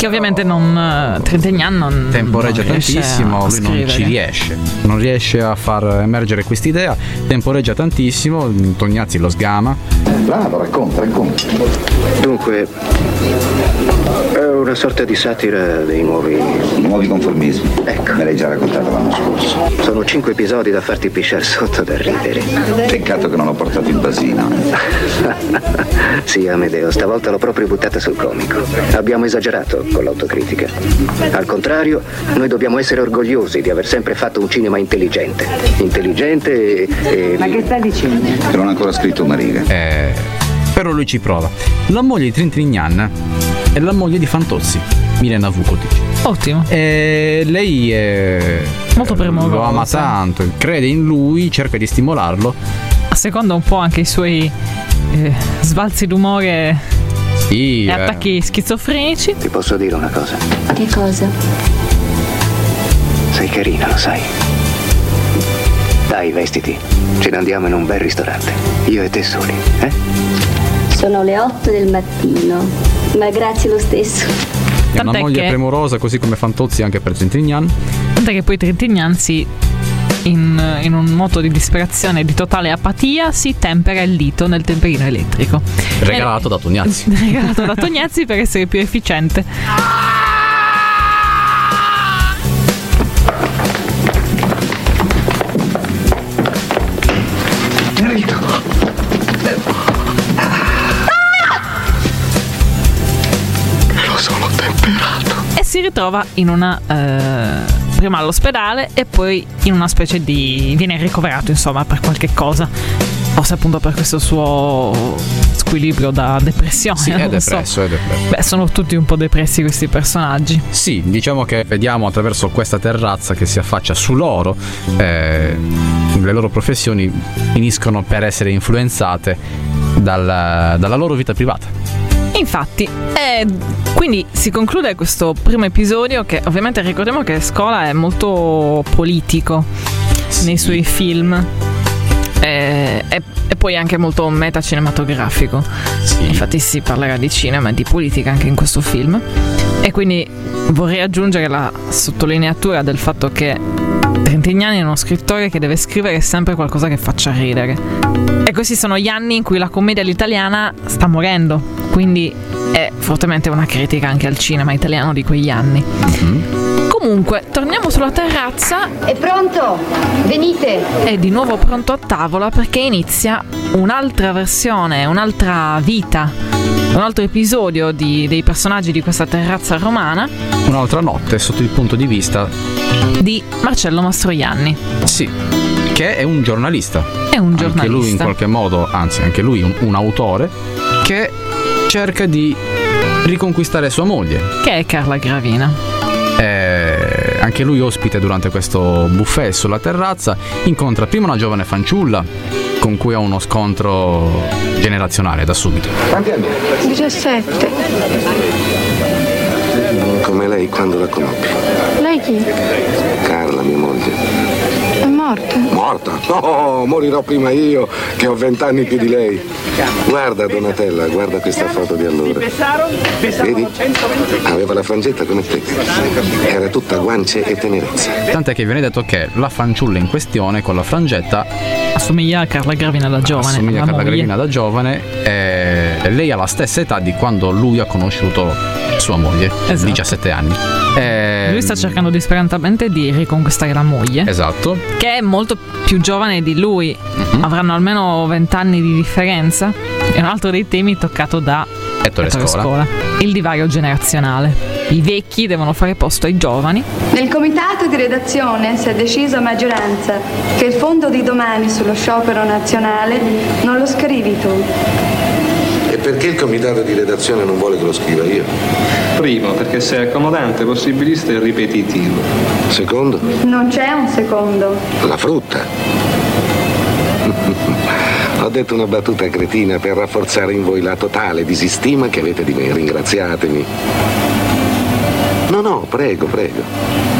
Che ovviamente non. eh, Trintignan non. Temporeggia non tantissimo, a lui non ci riesce, non riesce a far emergere quest'idea, temporeggia tantissimo, Tognazzi lo sgama. Bravo, racconta, racconta. Dunque, una sorta di satira dei nuovi... Nuovi conformismi. Ecco. Me l'hai già raccontato l'anno scorso. Sono cinque episodi da farti pisciare sotto da ridere. Peccato che non ho portato il basino. <laughs> sì, Amedeo, stavolta l'ho proprio buttata sul comico. Abbiamo esagerato con l'autocritica. Al contrario, noi dobbiamo essere orgogliosi di aver sempre fatto un cinema intelligente. Intelligente e... e- Ma che sta dicendo? Che non ho ancora scritto una riga. Eh, però lui ci prova. La moglie di Trintrignan è la moglie di Fantozzi, Milena Vukotic. Ottimo. E lei è. Molto premurosa. Lo ama tanto, crede in lui, cerca di stimolarlo. Asseconda un po' anche i suoi eh, sbalzi d'umore Sì, e eh, attacchi schizofrenici. Ti posso dire una cosa? Che cosa? Sei carina, lo sai. Dai, vestiti. Ce ne andiamo in un bel ristorante. Io e te soli, eh? Sono le 8 del mattino, ma grazie lo stesso. è una Tant'è moglie che- premurosa, così come Fantozzi anche per Trintrignan. Tant'è che poi Trintignan si. In, in un moto di disperazione e di totale apatia si tempera il dito nel temperino elettrico. Regalato da Tognazzi. <laughs> Regalato da Tognazzi per essere più efficiente. Ritrova in una. eh, prima all'ospedale e poi in una specie di. viene ricoverato insomma per qualche cosa. forse appunto per questo suo squilibrio da depressione. Sì, è non so. depresso, è depresso. Beh, sono tutti un po' depressi questi personaggi. Sì, diciamo che vediamo attraverso questa terrazza che si affaccia su loro, eh, le loro professioni finiscono per essere influenzate dal- dalla loro vita privata. Infatti, eh, quindi si conclude questo primo episodio che ovviamente ricordiamo che Scola è molto politico nei suoi film. eh, E, e poi anche molto metacinematografico. Infatti si parlerà di cinema e di politica anche in questo film. E quindi vorrei aggiungere la sottolineatura del fatto che Trentignani è uno scrittore che deve scrivere sempre qualcosa che faccia ridere. E questi sono gli anni in cui la commedia all'italiana sta morendo. Quindi è fortemente una critica anche al cinema italiano di quegli anni. Comunque, torniamo sulla terrazza. È pronto? Venite! È di nuovo pronto a tavola perché inizia un'altra versione, un'altra vita, un altro episodio di- dei personaggi di questa terrazza romana Un'altra notte sotto il punto di vista, di Marcello Mastroianni. sì, che è un giornalista. È un Anche lui in giornalista. qualche modo, anzi anche lui un, un autore, che cerca di riconquistare sua moglie. Che è Carla Gravina. Eh, anche lui ospite durante questo buffet sulla terrazza, incontra prima una giovane fanciulla con cui ha uno scontro generazionale da subito. Quanti anni? 17. Come lei quando la conobbi. Lei chi? Carla, mia moglie. Morta? Morta? No, morirò prima io, che ho vent'anni più di lei. Guarda, Donatella, guarda questa foto di allora. Vedi? Aveva la frangetta come te. Era tutta guance e tenerezza. Tant'è che viene detto che la fanciulla in questione con la frangetta Assomiglia a Carla Gravina da giovane. assomiglia a la Carla moglie. Gravina da giovane e lei ha la stessa età di quando lui ha conosciuto sua moglie, 17 anni. E- Lui sta cercando disperatamente di riconquistare la moglie. Esatto. che è molto più giovane di lui, Mhm. avranno almeno 20 anni di differenza. È un altro dei temi toccato da Ettore Ettore Scola. il divario generazionale. I vecchi devono fare posto ai giovani. Nel comitato di redazione si è deciso a maggioranza che il fondo di domani sullo sciopero nazionale non lo scrivi tu. E perché il comitato di redazione non vuole che lo scriva io? Primo, perché sei accomodante, possibilista e ripetitivo. Secondo, Non c'è un secondo. la frutta. <laughs> Ho detto una battuta cretina per rafforzare in voi la totale disistima che avete di me. Ringraziatemi. No, no, prego, prego.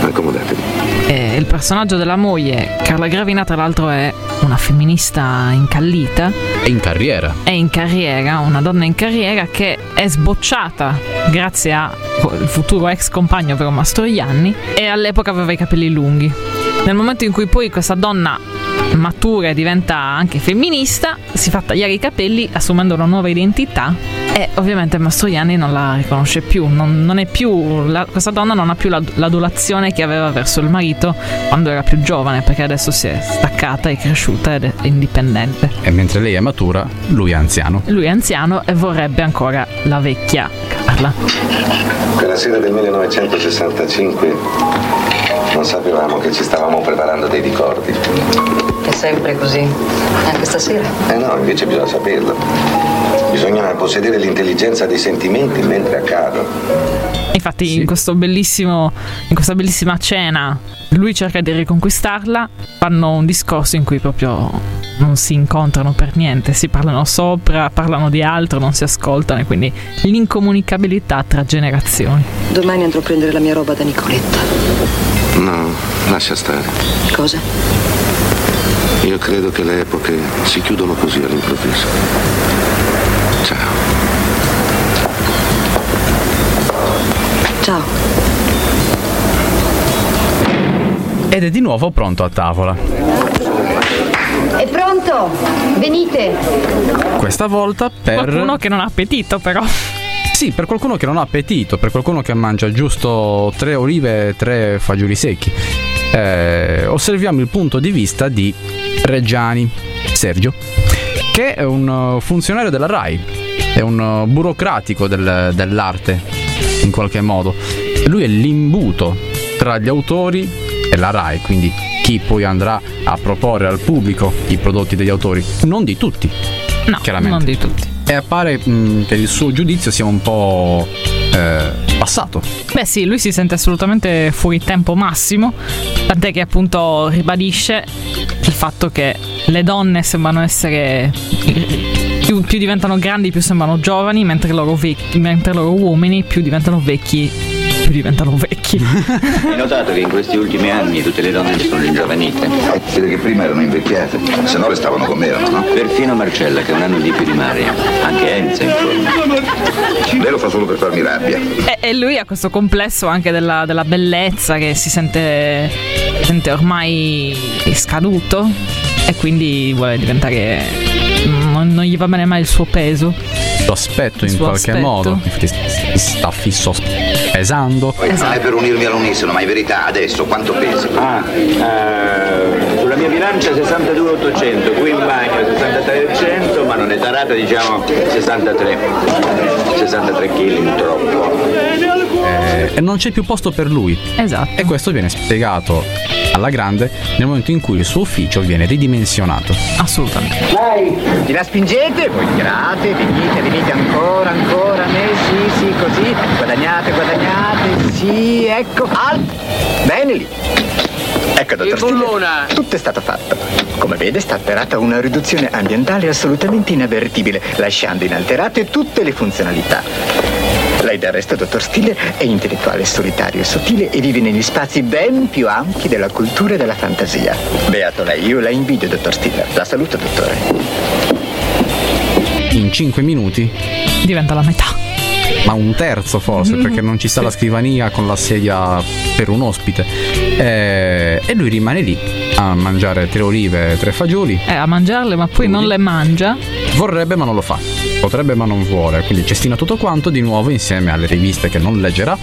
Accomodatevi. E il personaggio della moglie, Carla Gravina, tra l'altro, è una femminista incallita. È in carriera. È in carriera, una donna in carriera che è sbocciata grazie al futuro ex compagno, ovvero Mastroianni, e all'epoca aveva i capelli lunghi. Nel momento in cui poi questa donna matura e diventa anche femminista, si fa tagliare i capelli assumendo una nuova identità e ovviamente Mastroianni non la riconosce più, non, non è più la- questa donna non ha più la- l'adulazione che aveva verso il marito quando era più giovane perché adesso si è staccata, è cresciuta ed è indipendente. E mentre lei è matura, lui è anziano. Lui è anziano e vorrebbe ancora la vecchia Carla. Quella sera del 1965 non sapevamo che ci stavamo preparando dei ricordi. È sempre così. Anche stasera. Eh no, invece bisogna saperlo. Bisogna possedere l'intelligenza dei sentimenti mentre accadono. Infatti in, questo bellissimo, in questa bellissima cena lui cerca di riconquistarla, fanno un discorso in cui proprio non si incontrano per niente, si parlano sopra, parlano di altro, non si ascoltano e quindi l'incomunicabilità tra generazioni. Domani andrò a prendere la mia roba da Nicoletta. No, lascia stare. Cosa? Io credo che le epoche si chiudono così all'improvviso. Ciao. Ciao. Ed è di nuovo pronto a tavola. È pronto? Venite! Questa volta per. Qualcuno che non ha appetito però. Sì, per qualcuno che non ha appetito, per qualcuno che mangia giusto tre olive e tre fagioli secchi. Eh, osserviamo il punto di vista di Reggiani, Sergio, che è un uh, funzionario della RAI, è un uh, burocratico del- dell'arte, in qualche modo. Lui è l'imbuto tra gli autori è la RAI, quindi chi poi andrà a proporre al pubblico i prodotti degli autori, non di tutti, no, chiaramente. non di tutti. E appare mh, che il suo giudizio sia un po' eh, passato. Beh sì, lui si sente assolutamente fuori tempo massimo, tant'è che appunto ribadisce il fatto che le donne sembrano essere... Più, più diventano grandi, più sembrano giovani, mentre loro, vecchi, mentre loro uomini più diventano vecchi, più <laughs> diventano vecchi. Hai notato che in questi ultimi anni tutte le donne si sono ringiovanite? Vede che prima erano invecchiate, se no restavano come erano, no? Perfino Marcella, che è un anno di più di Maria. Anche Enza, in forma. Lei lo fa solo per farmi rabbia. E, e lui ha questo complesso anche della, della bellezza che si sente, sente ormai scaduto e quindi vuole diventare... Non, non gli va bene mai il suo peso. Lo aspetto in qualche aspetto. modo, infatti sta fisso pesando. Poi Non è per unirmi all'unisono, ma in verità adesso quanto pesi? Ah, eh, sulla mia bilancia 62,800, qui in bagno 63,100, ma non è tarata, diciamo 63. 63 kg, troppo. Eh, e non c'è più posto per lui. Esatto. E questo viene spiegato alla grande nel momento in cui il suo ufficio viene ridimensionato. Assolutamente. Dai, chi la spingete? Voi tirate, venite, venite ancora, ancora, me, sì, sì, così, guadagnate, guadagnate, sì, ecco, alt, bene lì. Ecco, dottor Stiller, tutto è stato fatto. Come vede, sta atterata una riduzione ambientale assolutamente inavvertibile, lasciando inalterate tutte le funzionalità. Lei del resto, dottor Stiller, è intellettuale solitario e sottile e vive negli spazi ben più ampi della cultura e della fantasia. Beato lei, io la invidio, dottor Stiller. La saluto, dottore. In 5 minuti, Diventa la metà. ma un terzo forse, Mm, perché non ci sta la scrivania con la sedia per un ospite. Eh, e lui rimane lì a mangiare tre olive e tre fagioli. È a mangiarle, ma poi non le mangia. Vorrebbe ma non lo fa. Potrebbe ma non vuole. Quindi cestina tutto quanto di nuovo insieme alle riviste che non leggerà.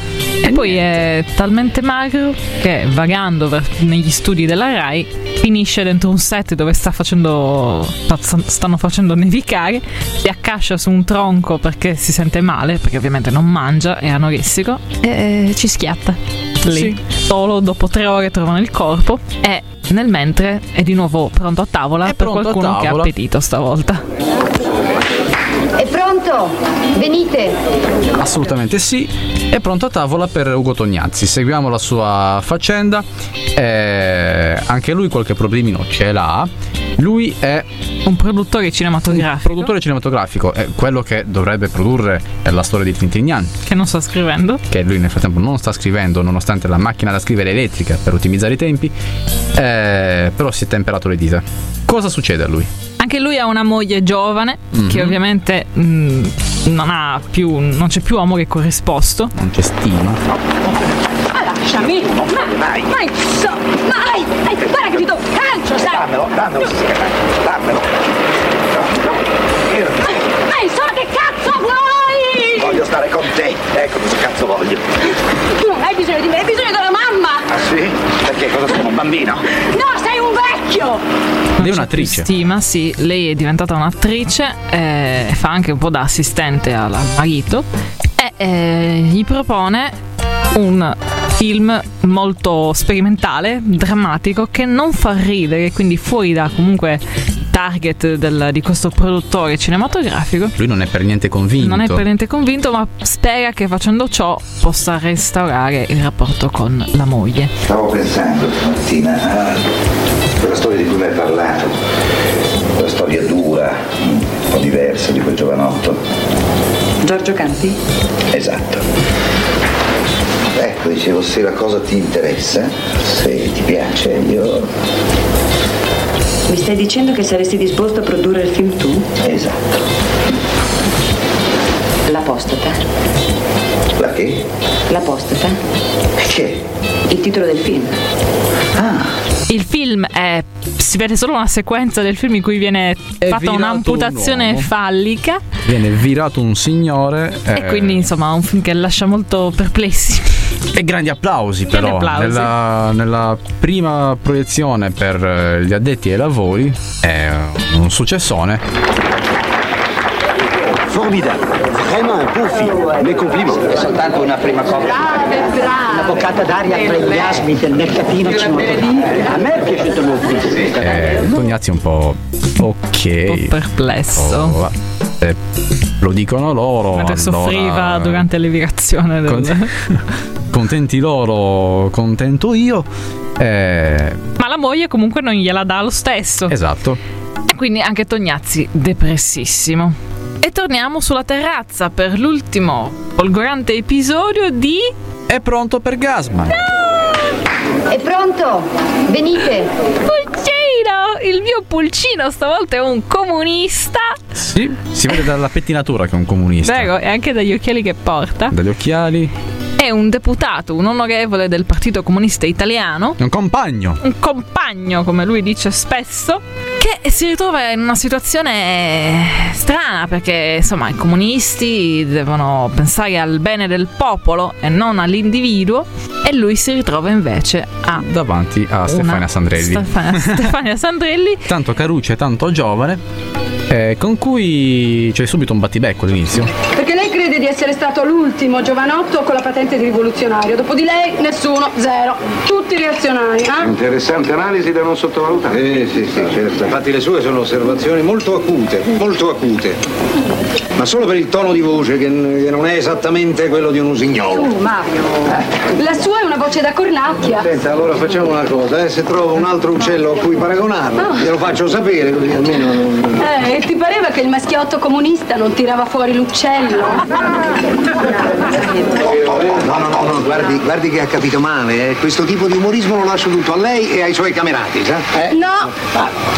E poi è talmente magro che vagando negli studi della Rai finisce dentro un set dove sta facendo, sta- stanno facendo nevicare, si accascia su un tronco perché si sente male, perché ovviamente non mangia, è anoressico, e ci schiatta. Lì. Solo dopo tre ore trovano il corpo e nel mentre è di nuovo pronto a tavola per pronto a qualcuno che ha tavola. appetito stavolta. È pronto? Venite. Assolutamente sì. È pronto a tavola per Ugo Tognazzi. Seguiamo la sua faccenda. Eh, anche lui qualche problemino ce l'ha. Lui è un produttore cinematografico. produttore cinematografico, è quello che dovrebbe produrre la storia di Trintignani. Che non sta scrivendo. Che lui nel frattempo non sta scrivendo, nonostante la macchina da scrivere elettrica per ottimizzare i tempi. Eh, però si è temperato le dita. Cosa succede a lui? Anche lui ha una moglie giovane Mhm. che ovviamente mh, non ha più non c'è più amore corrisposto. Non c'è stima. Ma lasciami. Ma, ma inso- Ma dai, guarda che ti do un calcio, sai? Dammelo, dammelo, dammelo. Ma insomma, che cazzo vuoi? Voglio stare con te, ecco cosa cazzo voglio. Tu non hai bisogno di me, hai bisogno della mamma. Ah sì? Perché cosa sono un bambino? No, sei un vecchio. Lei è un'attrice. Stima, sì, lei è diventata un'attrice, eh, fa anche un po' da assistente al, marito e eh, gli propone un film molto sperimentale, drammatico, che non fa ridere, quindi fuori da comunque target del- di questo produttore cinematografico. Lui non è per niente convinto. Non è per niente convinto, ma spera che facendo ciò possa restaurare il rapporto con la moglie. Stavo pensando stamattina a quella storia di cui mi hai parlato. Quella storia dura, un po' diversa di quel giovanotto. Giorgio Campi? Esatto. Ecco, dicevo, se la cosa ti interessa, se ti piace, io... Mi stai dicendo che saresti disposto a produrre il film tu? Esatto. L'apostata. La che? L'apostata? Che? Il titolo del film. Il film è. Si vede solo una sequenza del film in cui viene fatta virato un'amputazione un fallica. Viene virato un signore. E quindi, insomma, un film che lascia molto perplessi. E grandi applausi Grandi però. applausi. Nella, nella prima proiezione per eh, gli addetti ai lavori è un successone. Formidable. Vraiment un film. Mes compliments. È soltanto una prima cosa. Una boccata d'aria tra gli asmi del mercatino ci vuole. A me è piaciuto moltissimo. Eh, Tognazzi è un po'. Ok. Un po' perplesso. Oh, Eh, lo dicono loro. Mentre allora- soffriva durante l'elevazione del... Con- <laughs> Contenti loro, contento io. Eh, Ma la moglie comunque non gliela dà lo stesso. esatto. E quindi anche Tognazzi depressissimo. E torniamo sulla terrazza per l'ultimo folgorante episodio di... È pronto per Gasman. È pronto? Venite. Pulcino! Il mio pulcino stavolta è un comunista. Sì, si vede dalla pettinatura che è un comunista. Prego, e anche dagli occhiali che porta. Dagli occhiali. È un deputato, un onorevole del Partito Comunista Italiano. Un compagno. un compagno, come lui dice spesso, che si ritrova in una situazione strana perché insomma i comunisti devono pensare al bene del popolo e non all'individuo e lui si ritrova invece a Davanti a Stefania Sandrelli. Stefania, <laughs> Stefania Sandrelli tanto caruccia e tanto giovane. eh, con cui c'è subito un battibecco all'inizio. Perché di essere stato l'ultimo giovanotto con la patente di rivoluzionario. Dopo di lei nessuno, zero. Tutti reazionari, eh? Interessante analisi da non sottovalutare. Sì, sì, sì, certo. Infatti le sue sono osservazioni molto acute, molto acute. Ma solo per il tono di voce che, che non è esattamente quello di un usignolo. Su, Mario. La sua è una voce da cornacchia. Senta, allora facciamo una cosa, eh, se trovo un altro uccello a cui paragonarlo, glielo faccio sapere così almeno. Eh, e ti pareva che il maschiotto comunista non tirava fuori l'uccello? No, no, no, no, guardi, guardi che ha capito male, eh. Questo tipo di umorismo lo lascio tutto a lei e ai suoi camerati, sa? Eh? No,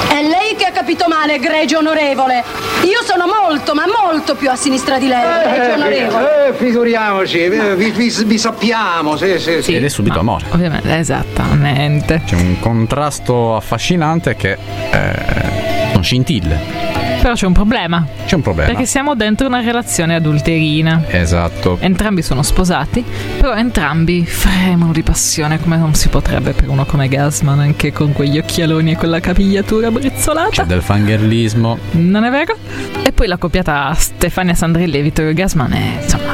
è lei che ha capito male, egregio onorevole. Io sono molto, ma molto più a sinistra di lei, egregio onorevole. Eh, figuriamoci, eh, vi, vi- vi sappiamo, sì, sì, sì. Ed è subito amore. Ovviamente, esattamente. C'è un contrasto affascinante che eh, non scintille. Però c'è un problema. C'è un problema. Perché siamo dentro una relazione adulterina. Esatto. Entrambi sono sposati, però entrambi fremono di passione come non si potrebbe per uno come Gasman, anche con quegli occhialoni e quella capigliatura brizzolata. C'è del fangherlismo. Non è vero? E poi la coppiata Stefania Sandrilli e Vittorio Gasman è, insomma,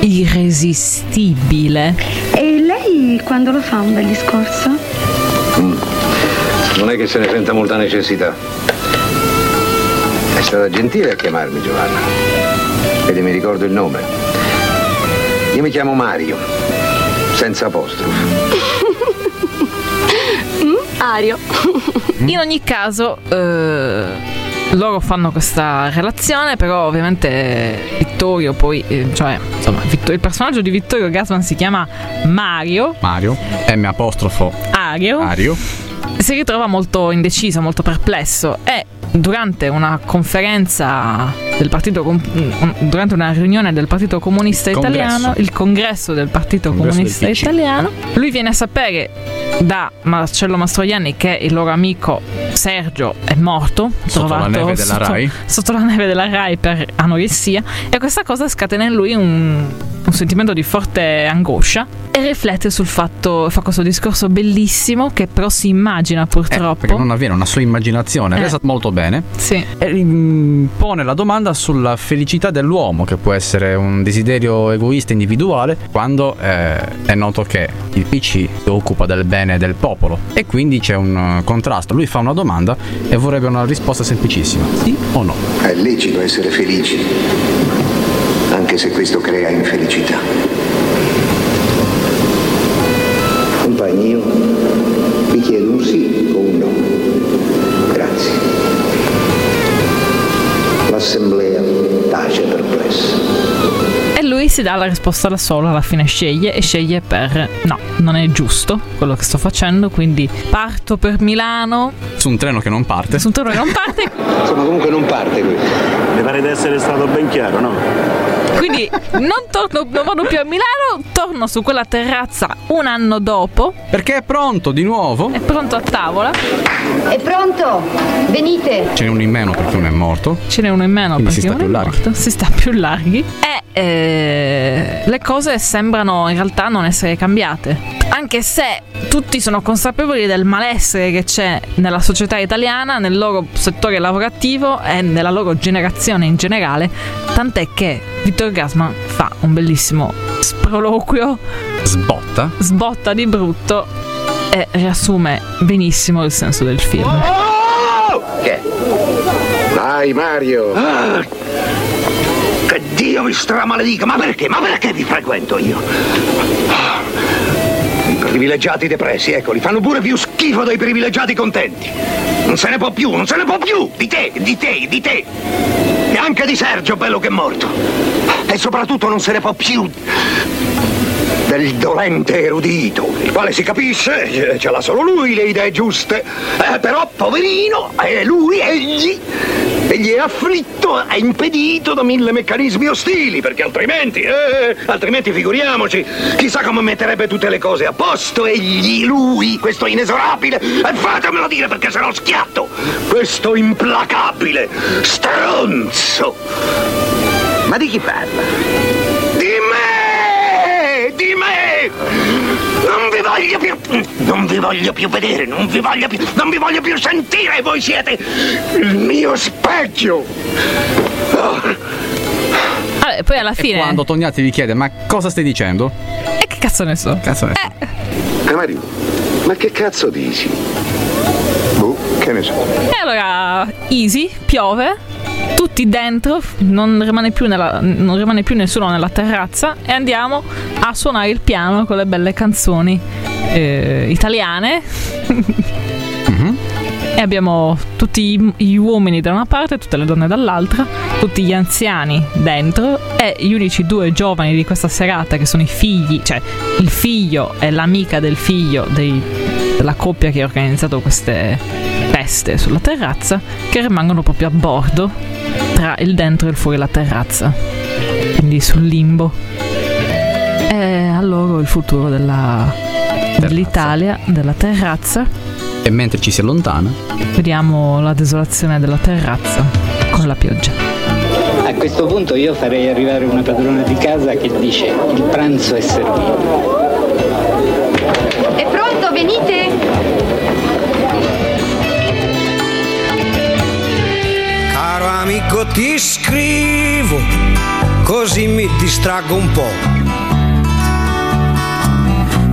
irresistibile. E lei quando lo fa un bel discorso? Non è che se ne senta molta necessità. È stata gentile a chiamarmi Giovanna. Vedi, mi ricordo il nome. Io mi chiamo Mario, senza apostrofo. <laughs> Ario. In ogni caso, eh, loro fanno questa relazione, però ovviamente Vittorio poi, eh, cioè, insomma, il personaggio di Vittorio Gasman si chiama Mario, Mario. M apostrofo Ario, Ario. si ritrova molto indeciso, molto perplesso e durante una conferenza del Partito mm, durante una riunione del Partito Comunista Congresso. Italiano, il congresso del Partito Congresso Comunista del. Italiano, lui viene a sapere da Marcello Mastroianni che il loro amico Sergio è morto, Sotto la neve della sotto- Rai. sotto la neve della Rai per anoressia e questa cosa scatena in lui un, un sentimento di forte angoscia e riflette sul fatto, fa questo discorso bellissimo che però si immagina purtroppo. Perché non avviene una sua immaginazione, Eh. resa molto bene. Sì. E mm, pone la domanda sulla felicità dell'uomo, che può essere un desiderio egoista individuale, quando eh, è noto che il PC si occupa del bene del popolo. E quindi c'è un eh, contrasto. Lui fa una domanda e vorrebbe una risposta semplicissima: sì o no? È licito essere felici, anche se questo crea infelicità. L'assemblea tace perplessa. E lui si dà la risposta da solo, alla fine sceglie e sceglie per no, non è giusto quello che sto facendo, quindi parto per Milano, Su un treno che non parte. su un treno che non parte, Insomma, comunque non parte questo. Mi pare di essere stato ben chiaro, no? Quindi non, torno, non vado più a Milano, torno su quella terrazza un anno dopo, Perché è pronto di nuovo. è pronto a tavola, È pronto? Venite. Ce n'è uno in meno perché uno è morto. ce n'è uno in meno Quindi si perché sta uno più è larghi. morto, si sta più larghi e eh, le cose sembrano in realtà non essere cambiate. Anche se tutti sono consapevoli del malessere che c'è nella società italiana, nel loro settore lavorativo e nella loro generazione in generale, tant'è che Vittorio Gasman fa un bellissimo sproloquio, Sbotta. sbotta di brutto e riassume benissimo il senso del film. Che? Dai Mario! Ah, che Dio vi stramaledica! Ma perché? Ma perché vi frequento io? Ah, I privilegiati depressi, eccoli, fanno pure più schifo dei privilegiati contenti. Non se ne può più, non se ne può più! Di te, di te, di te! E anche di Sergio, bello che è morto. E soprattutto non se ne può più del dolente erudito, il quale si capisce, eh, ce l'ha solo lui le idee giuste. Eh, però, poverino, è lui, egli, egli è afflitto, è impedito da mille meccanismi ostili, perché altrimenti, eh, altrimenti figuriamoci, chissà come metterebbe tutte le cose a posto, egli, lui, questo inesorabile, e fatemelo dire perché se no schiatto, questo implacabile stronzo. Ma di chi parla? Voglio più. Non vi voglio più vedere, non vi voglio più. Non vi voglio più sentire! Voi siete il mio specchio! Vabbè, poi alla fine. Quando Tognati vi chiede ma cosa stai dicendo? E che cazzo ne so? Cazzo ne Eh, Mario, ma che cazzo dici? Boh, che ne so. E allora, easy, piove, tutti dentro, non rimane, più nella- non rimane più nessuno nella terrazza e andiamo a suonare il piano con le belle canzoni eh, italiane. E abbiamo tutti gli uomini da una parte, tutte le donne dall'altra, tutti gli anziani dentro e gli unici due giovani di questa serata che sono i figli, cioè il figlio e l'amica del figlio dei- della coppia che ha organizzato queste feste sulla terrazza, che rimangono proprio a bordo tra il dentro e il fuori la terrazza, quindi sul limbo. E a loro il futuro della- dell'Italia, della terrazza. E mentre ci si allontana, Vediamo la desolazione della terrazza con la pioggia. A questo punto io farei arrivare una padrona di casa che dice il pranzo è servito. È pronto, venite! Caro amico ti scrivo, così mi distraggo un po'.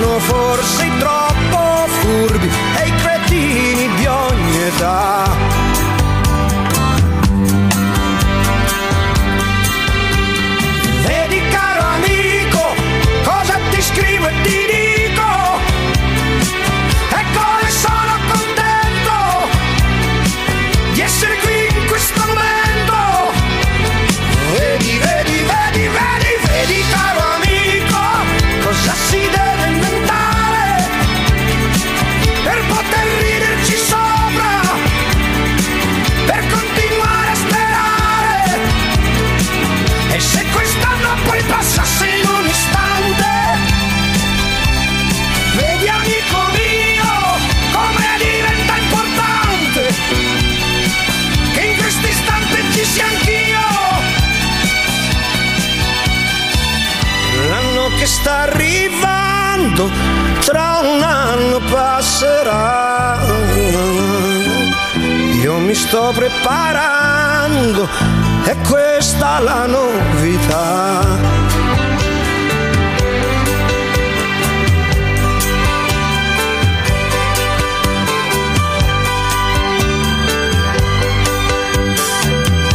sono forse troppo furbi e i cretini di ogni età. Mi sto preparando, è questa la novità.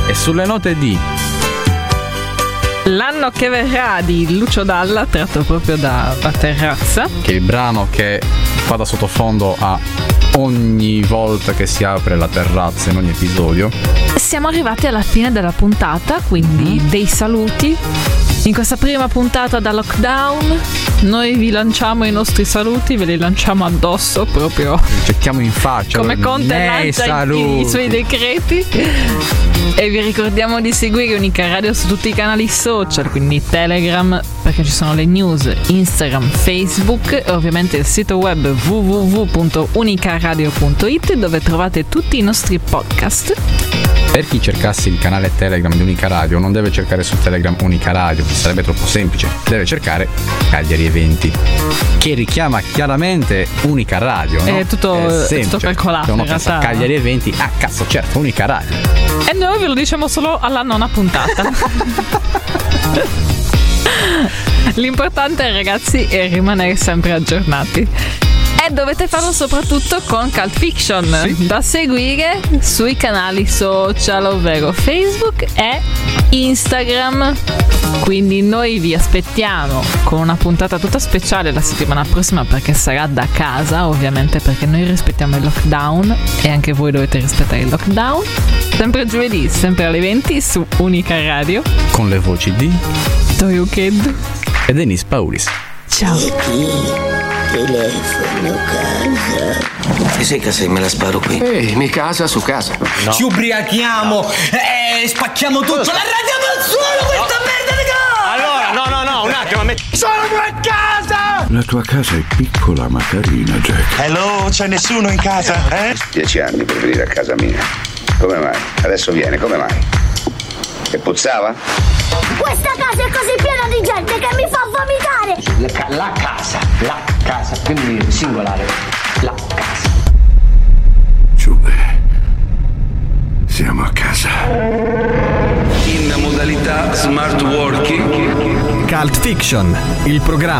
E sulle note di L'anno che verrà di Lucio Dalla, tratto proprio da La Terrazza. che è il brano che fa da sottofondo a ogni volta che si apre la terrazza in ogni episodio. Siamo arrivati alla fine della puntata, quindi dei saluti. In questa prima puntata da lockdown noi vi lanciamo i nostri saluti, ve li lanciamo addosso proprio Cerchiamo in faccia. come Conte lancia i, i suoi decreti. E vi ricordiamo di seguire Unica Radio su tutti i canali social, quindi Telegram perché ci sono le news, Instagram, Facebook e ovviamente il sito web www.unicaradio.it dove trovate tutti i nostri podcast. Per chi cercasse il canale Telegram di Unica Radio, non deve cercare su Telegram Unica Radio, sarebbe troppo semplice. Deve cercare Cagliari Eventi, che richiama chiaramente Unica Radio. No? È tutto- è semplice. tutto calcolato, Se uno pensa realtà. Cagliari Eventi, ah cazzo, certo, Unica Radio. E noi ve lo diciamo solo alla nona puntata. <laughs> L'importante ragazzi è rimanere sempre aggiornati. E dovete farlo soprattutto con Cult Fiction da seguire sui canali social, ovvero Facebook e Instagram. Quindi noi vi aspettiamo con una puntata tutta speciale la settimana prossima perché sarà da casa, ovviamente perché noi rispettiamo il lockdown e anche voi dovete rispettare il lockdown. Sempre giovedì, sempre alle 20 su Unica Radio. Con le voci di Toyo Kid e Denise Paulis. Ciao. Telefono casa. Ti sei casa e me la sparo qui? Ehi, mi casa su casa. Ci ubriachiamo e spacchiamo tutto. La radiamo al suolo questa merda di casa! Allora, no, no, no, un attimo, metti. Sono a casa! La tua casa è piccola ma carina, Jack. Hello, c'è nessuno in casa, eh? Dieci anni per venire a casa mia. Come mai? Adesso viene, come mai? E puzzava? Questa casa è così piena di gente che mi fa vomitare! La, ca- la casa, la casa, quindi singolare. La casa. Giube. Siamo a casa. In modalità smart working. Cult Fiction, il programma